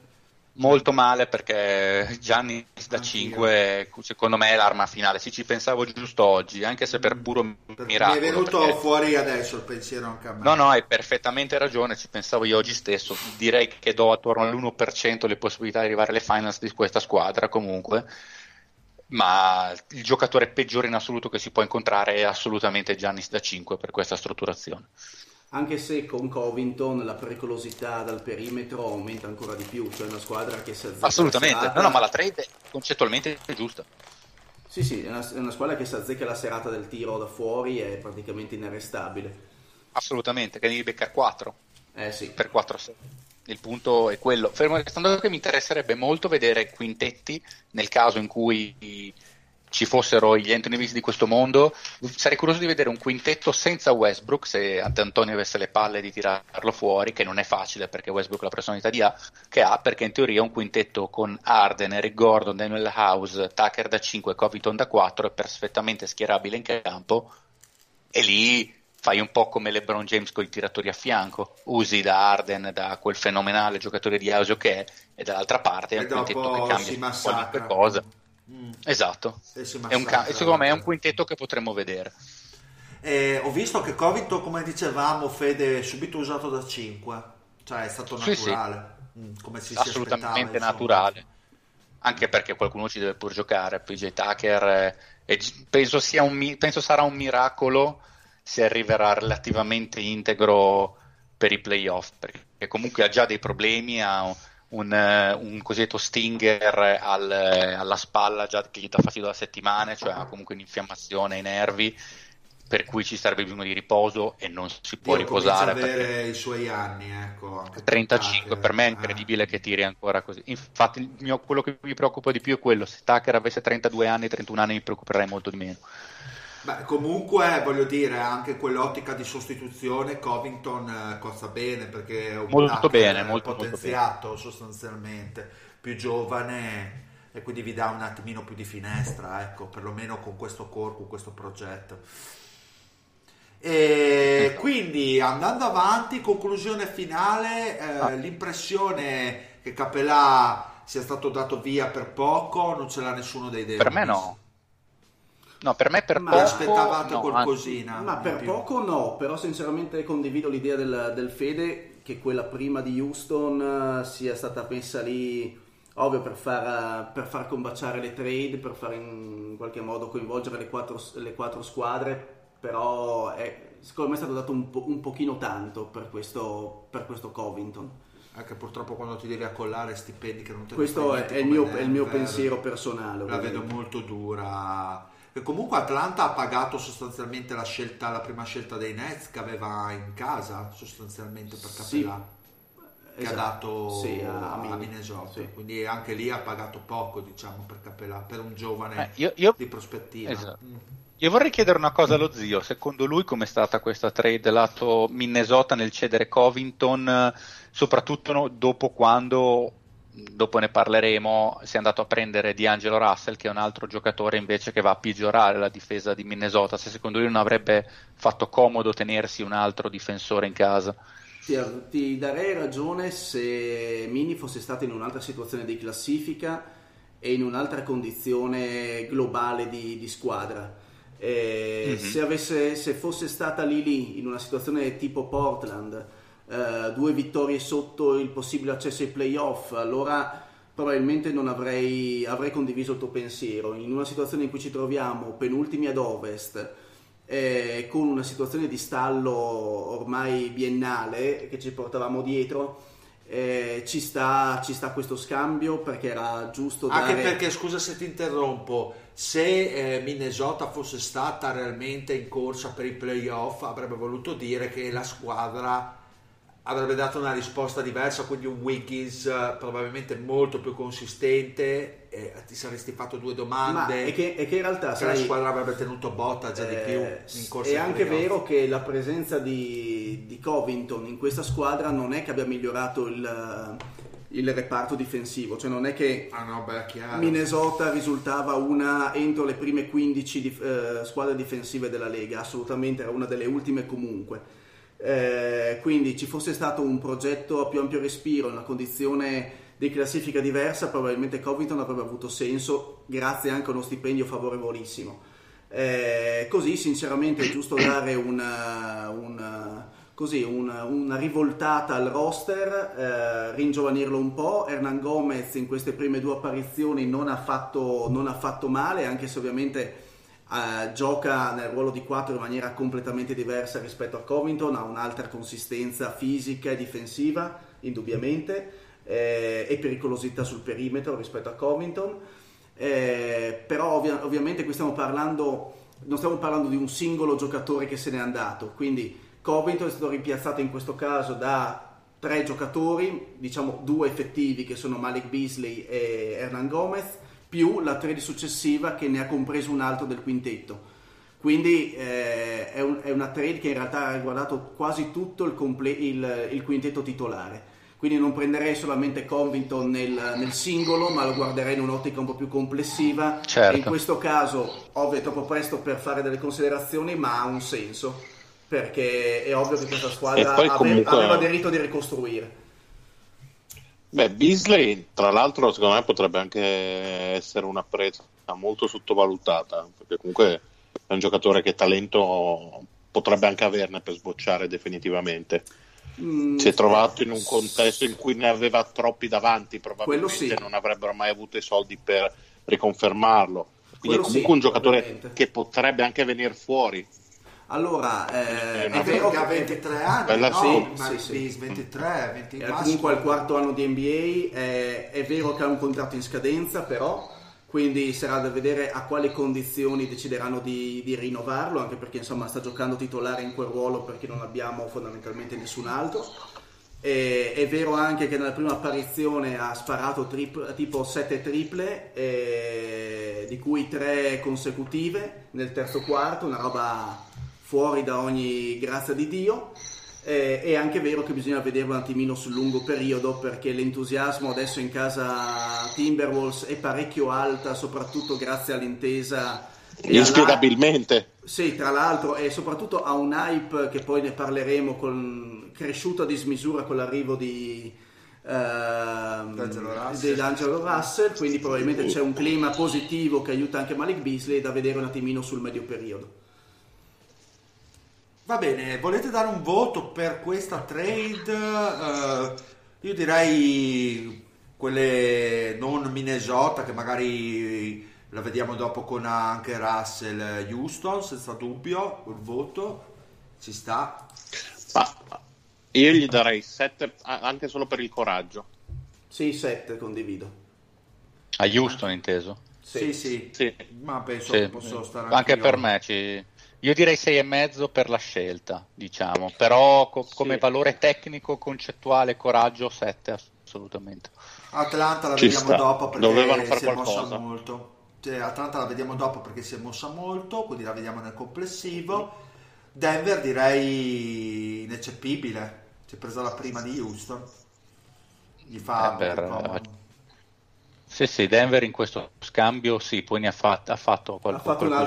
Molto male perché Gianni da Anch'io. 5 secondo me è l'arma finale. Sì ci pensavo giusto oggi anche se per puro perché miracolo mi è venuto perché... fuori adesso il pensiero anche a me. No no hai perfettamente ragione ci pensavo io oggi stesso. Direi che do attorno all'1% le possibilità di arrivare alle finals di questa squadra comunque. Ma il giocatore peggiore in assoluto che si può incontrare è assolutamente Giannis da 5 per questa strutturazione anche se con Covington la pericolosità dal perimetro aumenta ancora di più, cioè una squadra che si azzecca Assolutamente, serata... no, no, ma la trade concettualmente è giusta. Sì, sì, è una, è una squadra che si azzecca la serata del tiro da fuori è praticamente inarrestabile. Assolutamente, che devi beccare 4. Eh sì. Per 4 6. Il punto è quello. Fermo restando che mi interesserebbe molto vedere quintetti nel caso in cui ci fossero gli Anthony Davis di questo mondo, sarei curioso di vedere un quintetto senza Westbrook, se Antonio avesse le palle di tirarlo fuori, che non è facile perché Westbrook ha la personalità di ha, che ha, perché in teoria un quintetto con Arden, Eric Gordon, Daniel House, Tucker da 5 e Covington da 4 è perfettamente schierabile in campo e lì fai un po' come LeBron James con i tiratori a fianco, usi da Arden, da quel fenomenale giocatore di House che è, e dall'altra parte è un quintetto che cambia qualunque cosa Mm. Esatto, è un ca- secondo me è un quintetto che potremmo vedere. Eh, ho visto che Covington, come dicevamo, Fede, subito usato da 5, cioè è stato naturale, sì, sì. Mm, come si assolutamente si naturale. Anche perché qualcuno ci deve pur giocare. PJ Tucker, eh, penso, un, penso sarà un miracolo se arriverà relativamente integro per i playoff, perché comunque ha già dei problemi, ha un, eh, un cosiddetto stinger al, alla spalla già che gli dà fastidio da settimane, cioè ha comunque un'infiammazione ai nervi per cui ci sarebbe bisogno di riposo e non si può Dio, riposare. perché i suoi anni, ecco. anche 35 Tucker. per me è incredibile che tiri ancora così. Infatti, il mio- quello che mi preoccupa di più è quello: se Tucker avesse 32 anni, 31 anni, mi preoccuperei molto di meno. Beh, comunque voglio dire, anche quell'ottica di sostituzione Covington eh, costa bene perché è un Molto bene, molto, molto potenziato sostanzialmente, più giovane e quindi vi dà un attimino più di finestra, ecco, perlomeno con questo core, con questo progetto. E quindi andando avanti, conclusione finale, eh, Ah. l'impressione che Capelà sia stato dato via per poco non ce l'ha nessuno dei Devils. Per me no. No, per me per Ma poco. aspettavate no, qualcosina? Ma per più? poco no, però sinceramente condivido l'idea del, del Fede che quella prima di Houston eh, sia stata messa lì, ovvio, per far, eh, per far combaciare le trade, per far in qualche modo coinvolgere le quattro, le quattro squadre, però è, secondo me è stato dato un, po- un pochino tanto per questo, per questo Covington. Anche purtroppo quando ti devi accollare stipendi che non te ne Questo è, il mio, è il mio pensiero personale. La vedo ovviamente. molto dura. E comunque Atlanta ha pagato sostanzialmente la scelta, la prima scelta dei Nets che aveva in casa sostanzialmente per Sì. Capelà. Che Esatto. ha dato Sì, a- a, a Min- Minnesota, sì. quindi anche lì ha pagato poco, diciamo, per Capelà, per un giovane Eh, io- io- di prospettiva. Esatto. Mm. Io vorrei chiedere una cosa allo zio. Secondo lui, com'è stata questa trade lato Minnesota nel cedere Covington, eh, soprattutto no- dopo quando, dopo ne parleremo, si è andato a prendere D'Angelo Russell, che è un altro giocatore invece che va a peggiorare la difesa di Minnesota. Se secondo lui non avrebbe fatto comodo tenersi un altro difensore in casa. Ti, ti darei ragione se Mini fosse stato in un'altra situazione di classifica e in un'altra condizione globale di, di squadra. Eh, Mhm. se, avesse- se fosse stata lì lì in una situazione tipo Portland, eh, due vittorie sotto il possibile accesso ai playoff, allora probabilmente non avrei, avrei condiviso il tuo pensiero. In una situazione in cui ci troviamo penultimi ad ovest, eh, con una situazione di stallo ormai biennale che ci portavamo dietro, eh, ci, sta, ci sta questo scambio perché era giusto dare... Anche perché, scusa se ti interrompo, se eh, Minnesota fosse stata realmente in corsa per i playoff avrebbe voluto dire che la squadra avrebbe dato una risposta diversa, quindi un Wiggins eh, probabilmente molto più consistente, e ti saresti fatto due Ma domande, è che, è che in realtà, che la sai, squadra avrebbe tenuto botta già di eh, più in corsa è anche playoff. vero che la presenza di, di Covington in questa squadra non è che abbia migliorato il, il reparto difensivo, cioè non è che Ah no, beh. Minnesota risultava una entro le prime 15 dif- eh, squadre difensive della Lega, assolutamente era una delle ultime comunque. Eh, quindi ci fosse stato un progetto a più ampio respiro, una condizione di classifica diversa, probabilmente Covington avrebbe avuto senso grazie anche a uno stipendio favorevolissimo. Eh, così sinceramente è giusto dare una, una- così, una- una rivoltata al roster, eh, ringiovanirlo un po'. Hernan Gomez in queste prime due apparizioni non ha fatto, non ha fatto male, anche se ovviamente eh, gioca nel ruolo di 4 in maniera completamente diversa rispetto a Covington, ha un'altra consistenza fisica e difensiva, indubbiamente, eh, e pericolosità sul perimetro rispetto a Covington. Eh, però ovvia- ovviamente qui stiamo parlando, non stiamo parlando di un singolo giocatore che se n'è andato, quindi Covington è stato rimpiazzato in questo caso da tre giocatori, diciamo due effettivi che sono Malik Beasley e Hernan Gomez, più la trade successiva che ne ha compreso un altro del quintetto. Quindi eh, è, un- è una trade che in realtà ha riguardato quasi tutto il, comple- il- il quintetto titolare. Quindi non prenderei solamente Covington nel, nel singolo, ma lo guarderei in un'ottica un po' più complessiva. Certo. In questo caso, ovvio, è troppo presto per fare delle considerazioni, ma ha un senso. Perché è ovvio che questa squadra ave- comunque- aveva diritto di ricostruire. Beh, Beasley, tra l'altro, secondo me potrebbe anche essere una presa molto sottovalutata, perché comunque è un giocatore che talento potrebbe anche averne per sbocciare definitivamente. Mm, Si è trovato in un contesto in cui ne aveva troppi davanti, probabilmente sì. non avrebbero mai avuto i soldi per riconfermarlo. Quindi Quello è comunque sì, un giocatore che potrebbe anche venire fuori. Allora, eh, Eh, è vero che ha 23 anni, Bella no? sì, Ma sì, Bis, 23, 20 Era massimo. comunque al quarto anno di NBA, eh, è vero che ha un contratto in scadenza però, quindi sarà da vedere a quali condizioni decideranno di, di rinnovarlo, anche perché insomma sta giocando titolare in quel ruolo perché non abbiamo fondamentalmente nessun altro. E, è vero anche che nella prima apparizione ha sparato trip- tipo 7 triple, eh, di cui 3 consecutive nel terzo quarto, una roba fuori da ogni grazia di Dio. Eh, è anche vero che bisogna vederlo un attimino sul lungo periodo perché l'entusiasmo adesso in casa Timberwolves è parecchio alta, soprattutto grazie all'intesa. Inspiegabilmente. sì, tra l'altro, e soprattutto ha un hype che poi ne parleremo con, cresciuto a dismisura con l'arrivo di, ehm, D'Angelo Russell. D'Angelo Russell, quindi probabilmente c'è un clima positivo che aiuta anche Malik Beasley da vedere un attimino sul medio periodo. Va bene, volete dare un voto per questa trade? Eh, io direi quelle non Minnesota che magari la vediamo dopo con anche Russell Houston, senza dubbio, quel voto ci sta. Ma io gli darei 7 anche solo per il coraggio. Sì, 7 condivido. A Houston inteso. Sì, sì, Sì. ma penso Sì. che posso stare Anche anch'io. per me ci- io direi 6,5 per la scelta, diciamo, però co- come Sì. valore tecnico, concettuale, coraggio 7 assolutamente. Atlanta la Ci vediamo sta. dopo perché Dovevano si è mossa qualcosa. molto. Cioè, Atlanta la vediamo dopo perché si è mossa molto, quindi la vediamo nel complessivo. Denver direi ineccepibile. Si è presa la prima di Houston. Gli fa Eh, per-. Sì, sì, Denver in questo scambio sì, poi ne ha, fat- ha fatto, qual- Ha fatto ha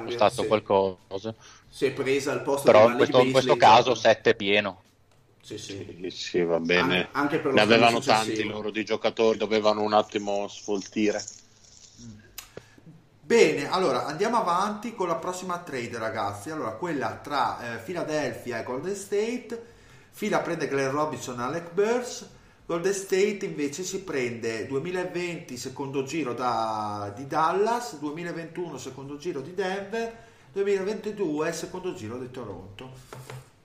spostato sì. qualcosa, Si è presa al posto però di questo, in questo caso esatto. 7 pieno. Sì, sì. Sì, sì, va bene. An- anche per lo ne avevano tanti loro di giocatori, dovevano un attimo sfoltire. Bene, allora andiamo avanti con la prossima trade, ragazzi. Allora, quella tra eh, Philadelphia e Golden State. Fila prende Glenn Robinson e Alec Burks. Golden State invece si prende 2020 secondo giro da- di Dallas, 2021 secondo giro di Denver, 2022 secondo giro di Toronto.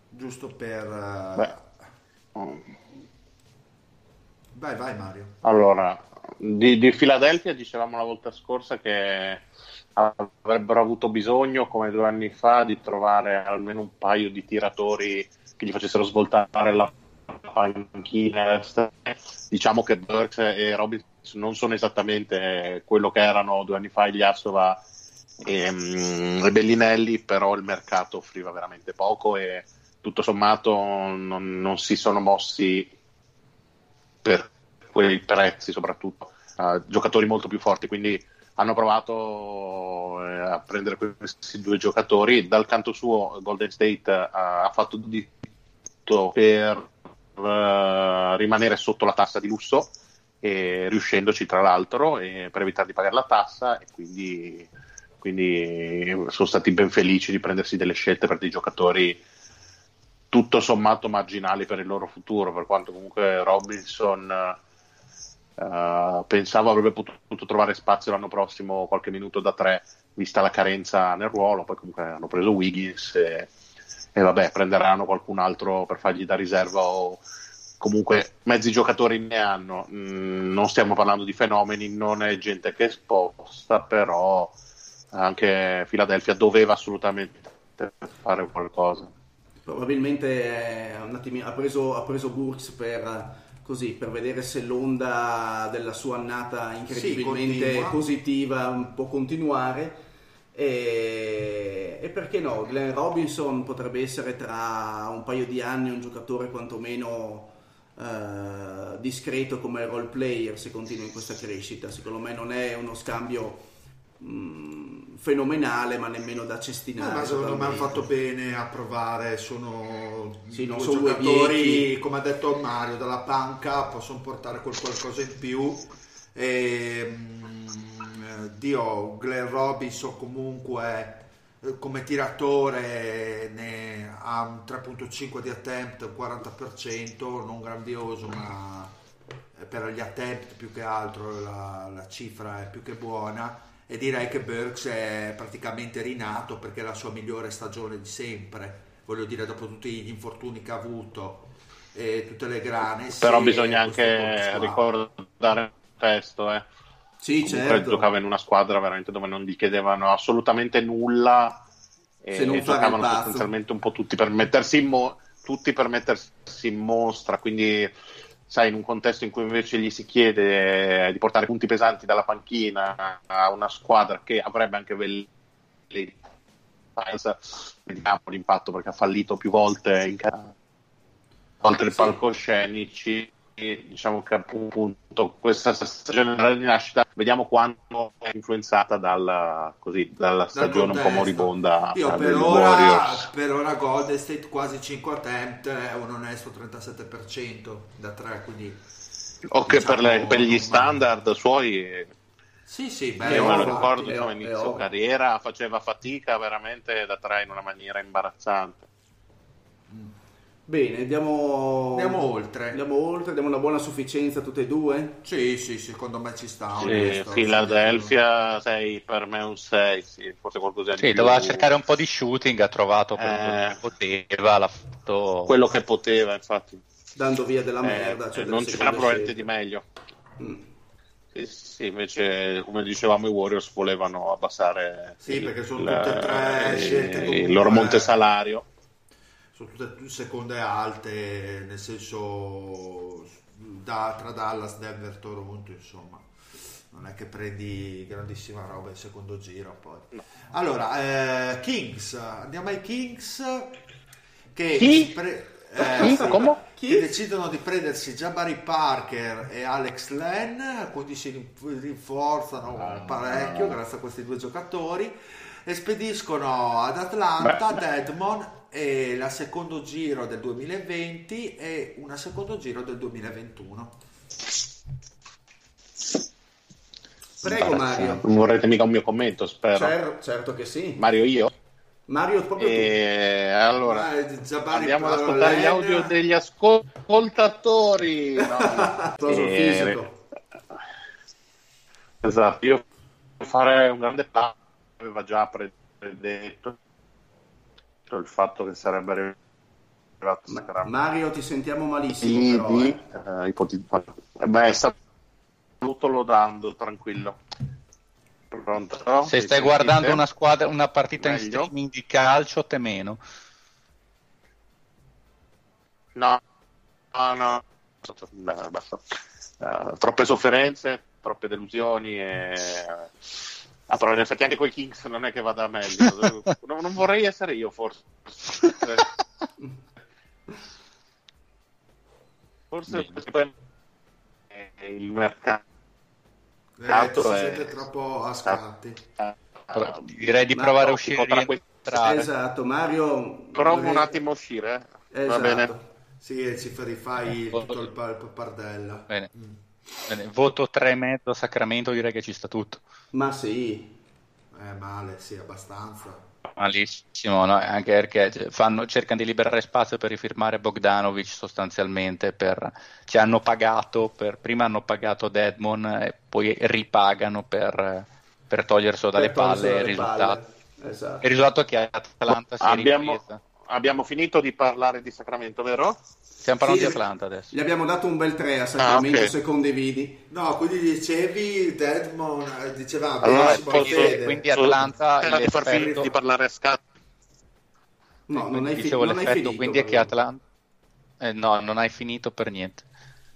Giusto per... eh, Beh. Vai, vai Mario. Allora, di, di Philadelphia dicevamo la volta scorsa che avrebbero avuto bisogno, come due anni fa, di trovare almeno un paio di tiratori che gli facessero svoltare la panchina. Diciamo che Burks e Robinson non sono esattamente quello che erano due anni fa Igliasova e, mm, e Bellinelli, però il mercato offriva veramente poco e tutto sommato non, non si sono mossi per quei prezzi soprattutto eh, giocatori molto più forti quindi hanno provato eh, a prendere questi due giocatori dal canto suo Golden State eh, ha fatto di tutto per rimanere sotto la tassa di lusso e riuscendoci tra l'altro per evitare di pagare la tassa e quindi, quindi sono stati ben felici di prendersi delle scelte per dei giocatori tutto sommato marginali per il loro futuro, per quanto comunque Robinson eh, pensavo avrebbe potuto trovare spazio l'anno prossimo qualche minuto da tre, vista la carenza nel ruolo, poi comunque hanno preso Wiggins e, e vabbè, prenderanno qualcun altro per fargli da riserva o comunque mezzi giocatori ne hanno, Mm, non stiamo parlando di fenomeni, non è gente che sposta, però anche Philadelphia doveva assolutamente fare qualcosa. Probabilmente un attimino- ha preso, ha preso Burks per, così, per vedere se l'onda della sua annata incredibilmente continua. positiva può continuare. E, e perché no? Glenn Robinson potrebbe essere tra un paio di anni un giocatore quantomeno eh, discreto come role player se continua in questa crescita. Secondo me non è uno scambio mh, fenomenale, ma nemmeno da cestinare. ma secondo me hanno fatto bene a provare, sono Sì, non sono giocatori, viechi. come ha detto Mario, dalla panca possono portare quel qualcosa in più. E, Dio, Glenn Robinson comunque eh, come tiratore ne ha un 3.5 di attempt, un 40%, non grandioso, ma eh, per gli attempt più che altro la, la cifra è più che buona e direi che Burks è praticamente rinato perché è la sua migliore stagione di sempre, voglio dire dopo tutti gli infortuni che ha avuto e tutte le grane. Però sì, bisogna questo anche ricordare il testo, eh. Sì, certo. giocava in una squadra veramente dove non gli chiedevano assolutamente nulla e Se fare giocavano sostanzialmente un po' tutti per mettersi in, mo- tutti per mettersi in mostra, quindi sai in un contesto in cui invece gli si chiede di portare punti pesanti dalla panchina a una squadra che avrebbe anche Velli vediamo l'impatto perché ha fallito più volte in oltre i Sì. palcoscenici diciamo che appunto questa stagione della rinascita vediamo quanto è influenzata dalla, così, dalla Dal stagione un po' moribonda Io per ora, Warriors. per ora Golden State quasi 5 attempt è un onesto 37% da 3, quindi o che diciamo, per, le- per gli standard suoi Sì, sì, beh, io me lo ricordo è inizio carriera faceva fatica veramente da tre in una maniera imbarazzante Bene, andiamo... Andiamo oltre. Andiamo oltre, diamo una buona sufficienza tutte e due. Sì, sì, secondo me ci sta. Sì. Philadelphia 6 per me un 6 sì, forse qualcosa di Sì, più doveva cercare un po' di shooting, ha trovato Eh. quello che poteva, l'ha fatto... quello che poteva infatti Dando via della Eh, merda. cioè delle non c'era probabilmente di meglio Mm. Sì, sì, invece come dicevamo i Warriors volevano abbassare Sì, il, perché sono il- tutte tre il- scelte il comunque- loro monte salario Sono tutte seconde alte, nel senso da- tra Dallas, Denver, Toronto, insomma. Non è che prendi grandissima roba in secondo giro poi. Allora, eh, Kings, andiamo ai Kings che, Chi? pre- eh, Chi? sì, Come? che decidono di prendersi Jabari Parker e Alex Len, quindi si rin- rinforzano parecchio grazie a questi due giocatori e spediscono ad Atlanta Deadmon e la secondo giro del 2020 e una secondo giro del 2021. Prego Mario. non vorrete mica un mio commento spero Cer- certo che sì. Mario io Mario, proprio tu. e allora Ah, Jabari andiamo ad ascoltare gli audio degli ascoltatori (laughs) no. Applauso Eh. Esatto, io farei un grande passo, aveva già predetto il fatto che sarebbe arrivato Ma- Sacramento. Mario, ti sentiamo malissimo Di, però. di, eh. eh, ipoti- beh, sta tutto lodando, tranquillo. Pronto? Se stai guardando una squadra, una partita in Meglio? streaming di calcio, te meno. No, no, no. Beh, basta. Eh, troppe sofferenze, troppe delusioni e... Ah, però in effetti anche con i Kings non è che vada meglio. (laughs) non, non vorrei essere io, forse. Forse perché eh, il mercato Eh, si è- sente troppo a scatti. Però Direi di Ma provare a uscire potrà rientrare. Esatto, Mario. Provo vorrei- un attimo a uscire. eh. Esatto. Va bene. Sì, ci rifai tutto il, il pappardella. Bene. Mm. Bene, Voto 3,5 a Sacramento, direi che ci sta tutto. Ma sì, Eh, male, sì, abbastanza. Malissimo, no? anche perché fanno- cercano di liberare spazio per rifirmare Bogdanovic sostanzialmente. Per, ci hanno pagato, per, prima hanno pagato Deadmon e poi ripagano per, per toglierselo dalle per palle. Il risultato, palle. Esatto. il risultato è che Atlanta si è Abbiamo, ripresa. Abbiamo finito di parlare di Sacramento, vero? Stiamo parlando Sì, di Atlanta adesso. Gli abbiamo dato un bel 3 a Sacramento Ah, ok. se condividi. No, quindi dicevi Deadmon, eh, diceva Allora, posso- quindi Atlanta, Era di finire di parlare a scatto. No, non hai, Dicevo non hai l'effetto finito. quindi è che. Atlanta... Eh, no, non hai finito per niente.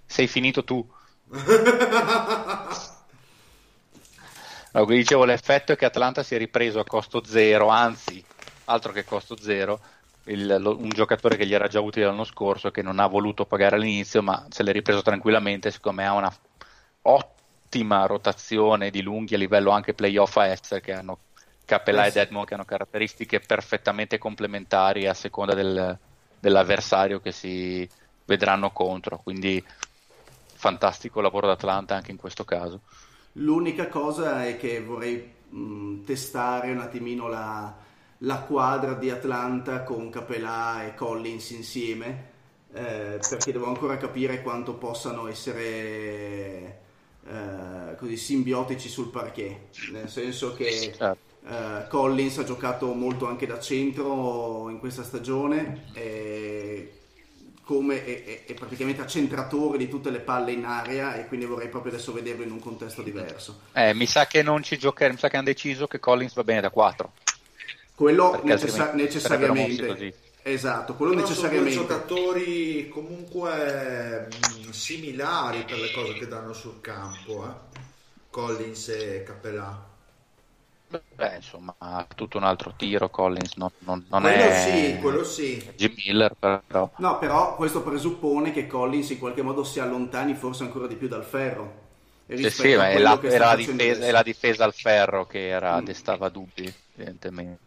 Sei finito tu. (laughs) No, dicevo l'effetto è che Atlanta si è ripreso a costo zero, anzi, altro che costo zero, il- lo- un giocatore che gli era già utile l'anno scorso, che non ha voluto pagare all'inizio, ma se l'è ripreso tranquillamente, siccome ha una ottima rotazione di lunghi a livello anche playoff a est, che hanno Capella Eh e sì. Deadmon che hanno caratteristiche perfettamente complementari a seconda del- dell'avversario che si vedranno contro, quindi fantastico lavoro d'Atlanta anche in questo caso. L'unica cosa è che vorrei mh, testare un attimino la, la quadra di Atlanta con Capelà e Collins insieme, eh, perché devo ancora capire quanto possano essere eh, così simbiotici sul parquet, nel senso che Certo. eh, Collins ha giocato molto anche da centro in questa stagione e come è, è- praticamente accentratore di tutte le palle in area e quindi vorrei proprio adesso vederlo in un contesto diverso. Eh, mi sa che non ci giocherà, mi sa che hanno deciso che Collins va bene da 4. Quello necessa- necessariamente. Esatto, quello Però sono due necessariamente. giocatori comunque mh, similari per le cose che danno sul campo, eh. Collins e Capellà. Beh, insomma, tutto un altro tiro Collins, non, non- non Quello è sì, quello sì. Jim Miller, però. No, però questo presuppone che Collins in qualche modo si allontani forse ancora di più dal ferro. Sì, sì, ma è la, sta la difesa, è la difesa al ferro che era, Mm. destava dubbi, evidentemente.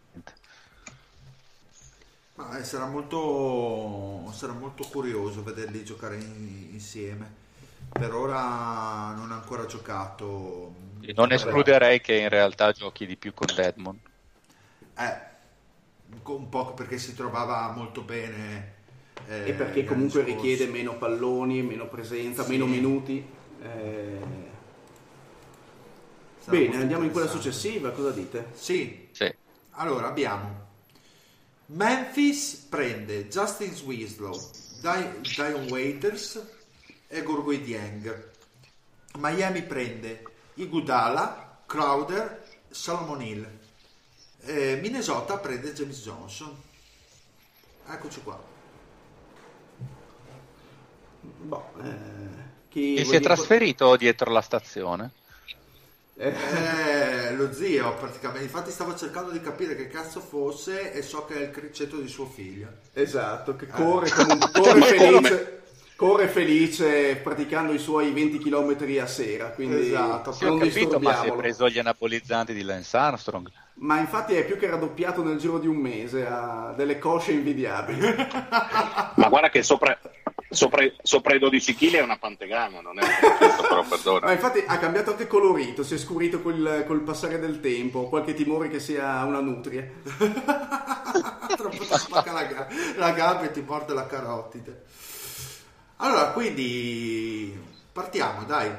Ma eh, sarà molto, sarà molto curioso vederli giocare in- insieme. Per ora non ha ancora giocato. Non escluderei che in realtà giochi di più con Deadmond. Eh, un po' perché si trovava molto bene. eh, E perché comunque anni scorsi. richiede meno palloni, meno presenza, Sì. meno minuti. Eh, Bene, andiamo in quella successiva, cosa dite? Sì, Sì. allora abbiamo Memphis prende Justin Winslow, Di- Dion Waiters e Gurgui Dieng. Miami prende Igudala, Crowder, Solomon Hill. Eh, Minnesota prende James Johnson. Eccoci qua. Boh, eh, chi E vuol si è dire- trasferito dietro la stazione? Eh, lo zio praticamente, infatti stavo cercando di capire che cazzo fosse e so che è il criceto di suo figlio. Esatto, che Eh. corre, comunque- (laughs) corre felice, corre felice praticando i suoi 20 km a sera, quindi Esatto, Sì, ho non capito, ma si è preso gli anabolizzanti di Lance Armstrong. Ma infatti è più che raddoppiato nel giro di un mese, ha delle cosce invidiabili. Ma guarda che sopra, sopra, sopra i 12 kg è una pantegana, non è però Ma perdona. infatti ha cambiato anche colorito, si è scurito col, col passare del tempo, ho qualche timore che sia una nutria. (laughs) Troppo ti spacca la, la gamba e ti porta la carotide. Allora, quindi partiamo, dai.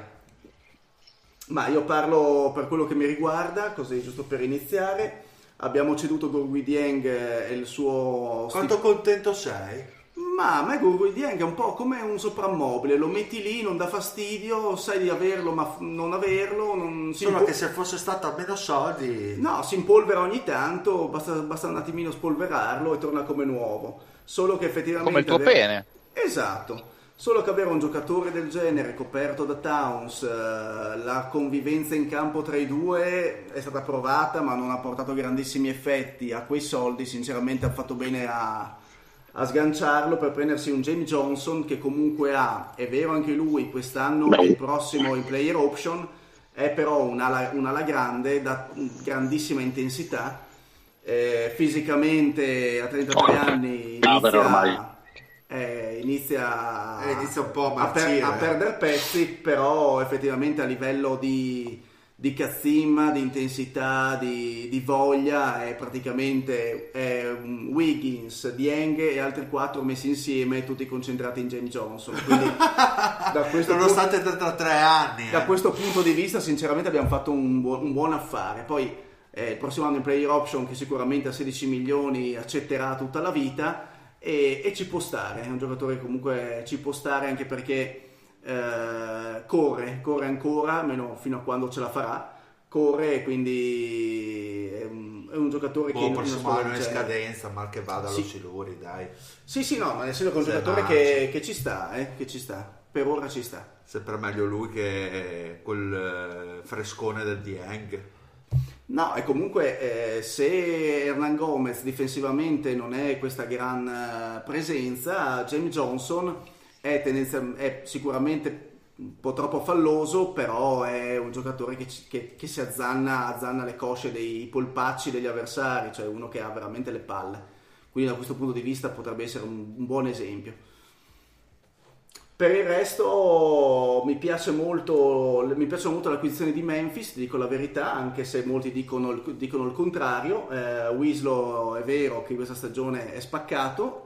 Ma io parlo per quello che mi riguarda, così giusto per iniziare. Abbiamo ceduto Gurgui Dieng e il suo... Quanto contento sei? Ma a me Gurgui Dieng è un po' come un soprammobile, lo metti lì, non dà fastidio, sai di averlo ma f- non averlo, non si Solo impo- che se fosse stato a meno soldi... No, si impolvera ogni tanto, basta, basta un attimino spolverarlo e torna come nuovo. Solo che effettivamente... Come il tuo avere- pene. Esatto. Solo che avere un giocatore del genere coperto da Towns, eh, la convivenza in campo tra i due è stata provata ma non ha portato grandissimi effetti. A quei soldi sinceramente ha fatto bene a, a sganciarlo per prendersi un James Johnson che comunque ha, è vero anche lui quest'anno e il prossimo in player option, è però un'ala, un'ala grande da grandissima intensità. Eh, fisicamente a 33 anni Povero ormai. inizia, eh, inizia, Eh, inizia un po' a a, per- a perdere pezzi, però effettivamente a livello di, di cazzimma, di intensità, di, di voglia è praticamente è Wiggins, Dieng e altri quattro messi insieme, tutti concentrati in James Johnson. Quindi (laughs) da questo punto- Nonostante 33 anni. da eh. questo punto di vista, sinceramente, abbiamo fatto un, buon- un buon affare. Poi eh, il prossimo anno in player option, che sicuramente a 16 milioni accetterà tutta la vita, e, e ci può stare. È un giocatore che comunque ci può stare anche perché eh, corre, corre ancora, almeno fino a quando ce la farà. Corre e quindi è un, è un giocatore che Boh, prossimo squadra anno in scadenza, mal che vada Sì. allo Siluri, dai. Sì, sì, no, ma nel senso che è un Se giocatore che, che ci sta, eh, che ci sta. Per ora ci sta. Sempre meglio lui che quel eh, frescone del Dieng. No, e comunque eh, se Hernan Gomez difensivamente non è questa gran eh, presenza, James Johnson è, tendenzial- è sicuramente un po' troppo falloso, però è un giocatore che, che- che si azzanna, azzanna le cosce dei polpacci degli avversari, cioè uno che ha veramente le palle. Quindi da questo punto di vista potrebbe essere un, un buon esempio. Per il resto mi piace molto, mi piace molto l'acquisizione di Memphis, dico la verità, anche se molti dicono dicono il contrario. Eh, Winslow è vero che questa stagione è spaccato,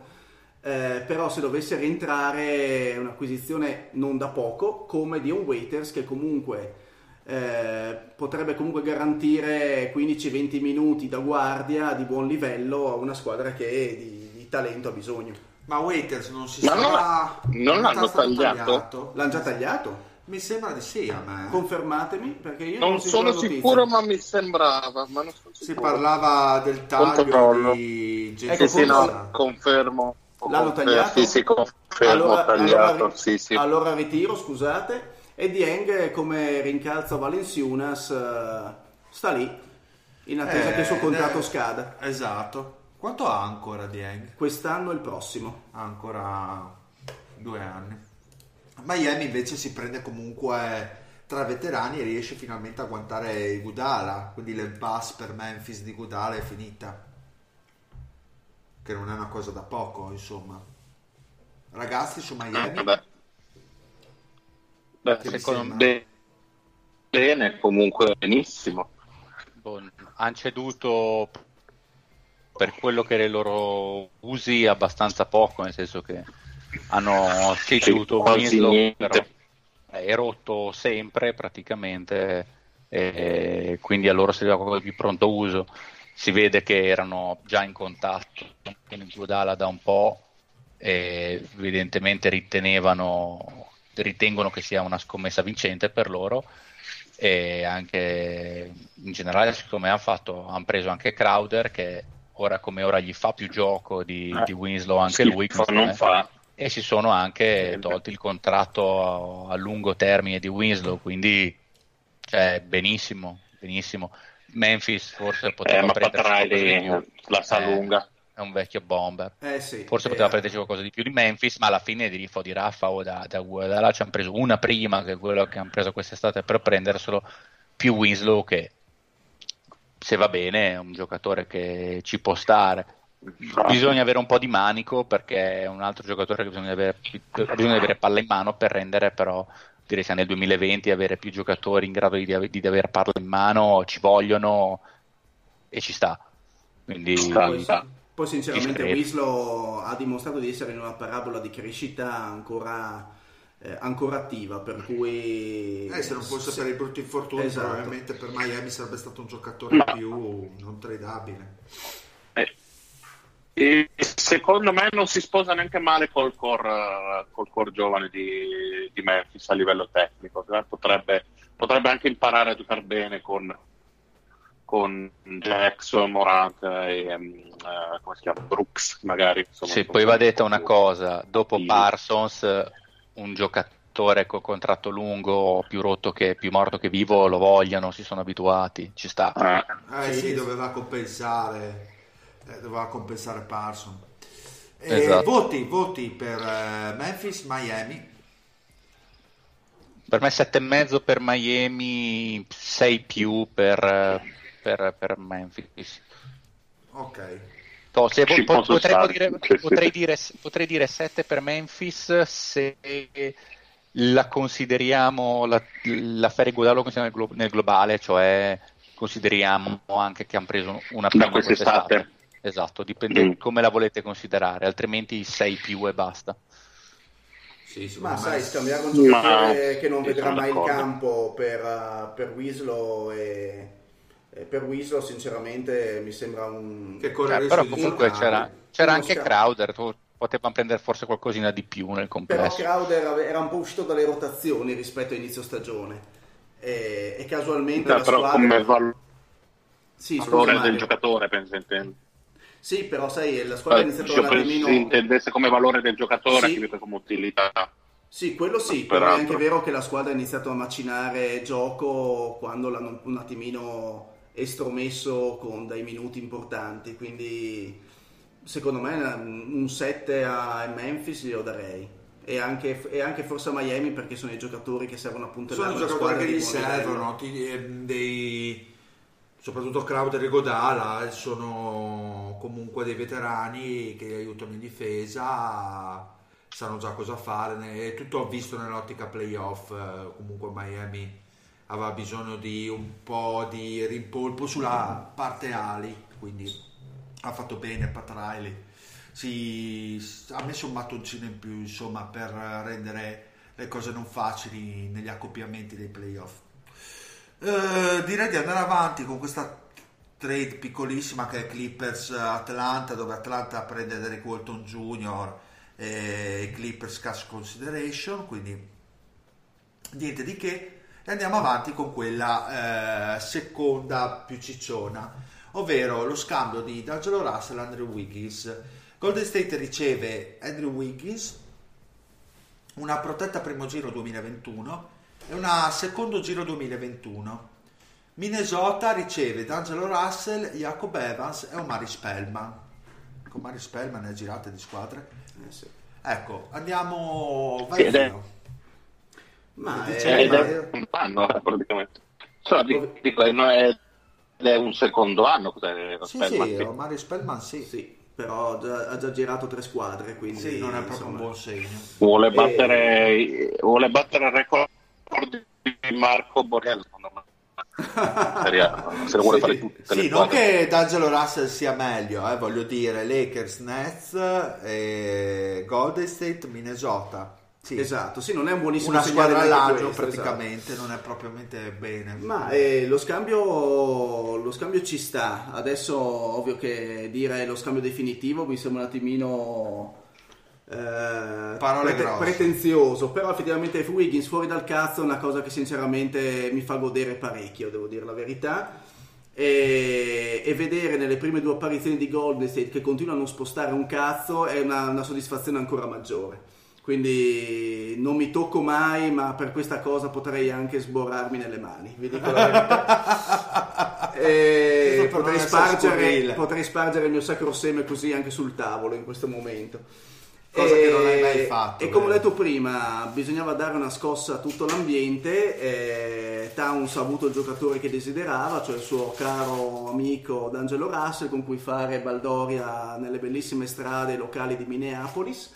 Eh, però se dovesse rientrare è un'acquisizione non da poco come Dion Waiters che comunque eh, potrebbe comunque garantire 15-20 minuti da guardia di buon livello a una squadra che di, di talento ha bisogno. Ma Waiters non si sa. non l'ha- non l'hanno stato tagliato? L'hanno già tagliato? Mi sembra di sì a me. Confermatemi perché io Non ho sentito sono sicuro, ma mi sembrava. Ma non sono Si parlava del taglio di Sì, Ecco, sì, Jason no, confermo. L'hanno Confermo. tagliato? Sì, sì, confermo, Allora, tagliato. allora- sì, sì. allora ritiro, scusate. E Dieng come rincalzo a Valenciunas eh, sta lì in attesa Eh, che il suo contratto eh. scada. Esatto. Quanto ha ancora Dieng? Quest'anno e il prossimo. Ha ancora due anni. Miami invece si prende comunque tra veterani e riesce finalmente a guantare Gudala. Quindi l'impasse per Memphis di Gudala è finita. Che non è una cosa da poco, insomma. Ragazzi su Miami. Eh, Beh, Beh, secondo me bene, comunque benissimo. Boh, hanno ceduto per quello che i loro usi abbastanza poco, nel senso che hanno ceduto Winslow, niente. però è rotto sempre praticamente, e quindi a loro serviva qualcosa di più pronto uso. Si vede che erano già in contatto con il Guadala da un po' e evidentemente ritenevano, ritengono che sia una scommessa vincente per loro e anche in generale secondo me hanno, fatto, hanno preso anche Crowder che ora come ora gli fa più gioco di, Eh, di Winslow anche lui e si sono anche tolti il contratto a, a lungo termine di Winslow quindi cioè, benissimo benissimo Memphis forse Eh, poteva ma di Patrai più la sa Eh, lunga. è un vecchio bomber Eh sì. Forse eh, poteva prenderci qualcosa di più di Memphis, ma alla fine di Rifo di Raffa o da, da Guadalajara ci hanno preso una prima che è quello che hanno preso quest'estate per prenderselo, più Winslow che se va bene è un giocatore che ci può stare. Bisogna avere un po' di manico perché è un altro giocatore che bisogna avere, di avere palla in mano per rendere però direi che nel 2020 avere più giocatori in grado di, di avere palla in mano ci vogliono e ci sta. Quindi sta, Poi, sta. poi sinceramente. Winslow ha dimostrato di essere in una parabola di crescita ancora, eh, ancora attiva, per cui... Eh, se non fosse per i brutti infortuni, Esatto. probabilmente per Miami sarebbe stato un giocatore Ma- più non tradabile. E secondo me non si sposa neanche male col core, col core giovane di, di Memphis a livello tecnico. cioè Potrebbe, potrebbe anche imparare a giocare bene con, con Jackson, Morant e come si chiama? Brooks, magari. Insomma, Sì, poi va detta una cosa, dopo attivi. Parsons, un giocatore con contratto lungo, più rotto che più morto che vivo, lo vogliono, si sono abituati, ci sta. Eh, Eh sì, Sì. doveva compensare, doveva compensare Parson. Eh, Esatto. Voti, voti per eh, Memphis, Miami. Per me 7,5 per Miami, 6 più per, eh, per, per Memphis. Ok. No, se po- potrei, dire, potrei, dire, potrei dire 7 per Memphis se la consideriamo la, l'affare Godallo consideriamo nel, glo- nel globale, cioè consideriamo anche che hanno preso una prima quest'estate. Esatto, dipende Mm. come la volete considerare, altrimenti 6 più e basta. Sì, Ma sai, scambiare un giocatore che non sì, vedrà mai il d'accordo. campo per, per Winslow e, e per Winslow sinceramente mi sembra un... Che corre Cioè, il però comunque giocare. c'era, c'era anche sca- Crowder, tu- potevano prendere forse qualcosina di più nel Però complesso. Crowder ave- era un po' uscito dalle rotazioni rispetto a inizio stagione e, e casualmente la però squadra... come Sì, valore Mario. del giocatore, penso intendo. Sì, però sai, la squadra ha iniziato un penso attimino... si intendesse come valore del giocatore Sì. che come utilità. Sì, quello sì, però è Peraltro. anche vero che la squadra ha iniziato a macinare gioco quando l'hanno un attimino estromesso con dei minuti importanti, quindi secondo me un 7 a Memphis glielo darei. E anche, e anche forse a Miami perché sono i giocatori che servono a puntellare sono una giocatori che gli servono eh, dei soprattutto Crowder e Godala eh, sono comunque dei veterani che aiutano in difesa sanno già cosa fare è tutto visto nell'ottica playoff eh, comunque Miami aveva bisogno di un po' di rimpolpo sulla parte ali quindi ha fatto bene Pat Riley si ha messo un mattoncino in più insomma per rendere le cose non facili negli accoppiamenti dei playoff. Eh, direi di andare avanti con questa trade piccolissima che è Clippers Atlanta dove Atlanta prende Derek Walton Jr. e Clippers cash consideration quindi niente di che e andiamo avanti con quella eh, seconda più cicciona ovvero lo scambio di D'Angelo Russell e Andrew Wiggins Golden State riceve Andrew Wiggins una protetta primo giro 2021 e una secondo giro 2021 Minnesota riceve D'Angelo Russell, Jacob Evans e Omari Spellman. Con Omari Spellman ne ha girate di squadre? Eh sì. Ecco, andiamo... Vai Sì, ed è-. Ma è- Ed è un anno eh, praticamente. So, dico, dico, è, è- è un secondo anno. Cos'è, Sì, Spellman, sì, sì. Omari Spellman sì. sì, però ha già, ha già girato tre squadre, quindi Sì, non è proprio insomma, un buon segno. Vuole Eh. battere, vuole battere il record di Marco Borrello, secondo me. Se lo vuole Sì, fare tutte le Sì, non che D'Angelo Russell sia meglio, eh, voglio dire, Lakers, Nets, e Golden State, Minnesota. Sì. Esatto, sì, non è un buonissimo Una squadra questo, esatto. praticamente, non è propriamente bene. Ma eh, lo, scambio, lo scambio ci sta, adesso ovvio che dire lo scambio definitivo mi sembra un attimino eh, Parole grosse. pretenzioso, però effettivamente Wiggins fuori dal cazzo è una cosa che sinceramente mi fa godere parecchio, devo dire la verità. E, e vedere nelle prime due apparizioni di Golden State che continuano a non spostare un cazzo è una, una soddisfazione ancora maggiore. Quindi non mi tocco mai, ma per questa cosa potrei anche sborrarmi nelle mani. Vi dico la verità. (laughs) E potrei, spargere, potrei spargere il mio sacro seme così anche sul tavolo in questo momento. Cosa che non hai mai fatto, E come ho detto prima, bisognava dare una scossa a tutto l'ambiente. eh, Towns ha avuto il giocatore che desiderava, cioè il suo caro amico D'Angelo Russell, con cui fare baldoria nelle bellissime strade locali di Minneapolis.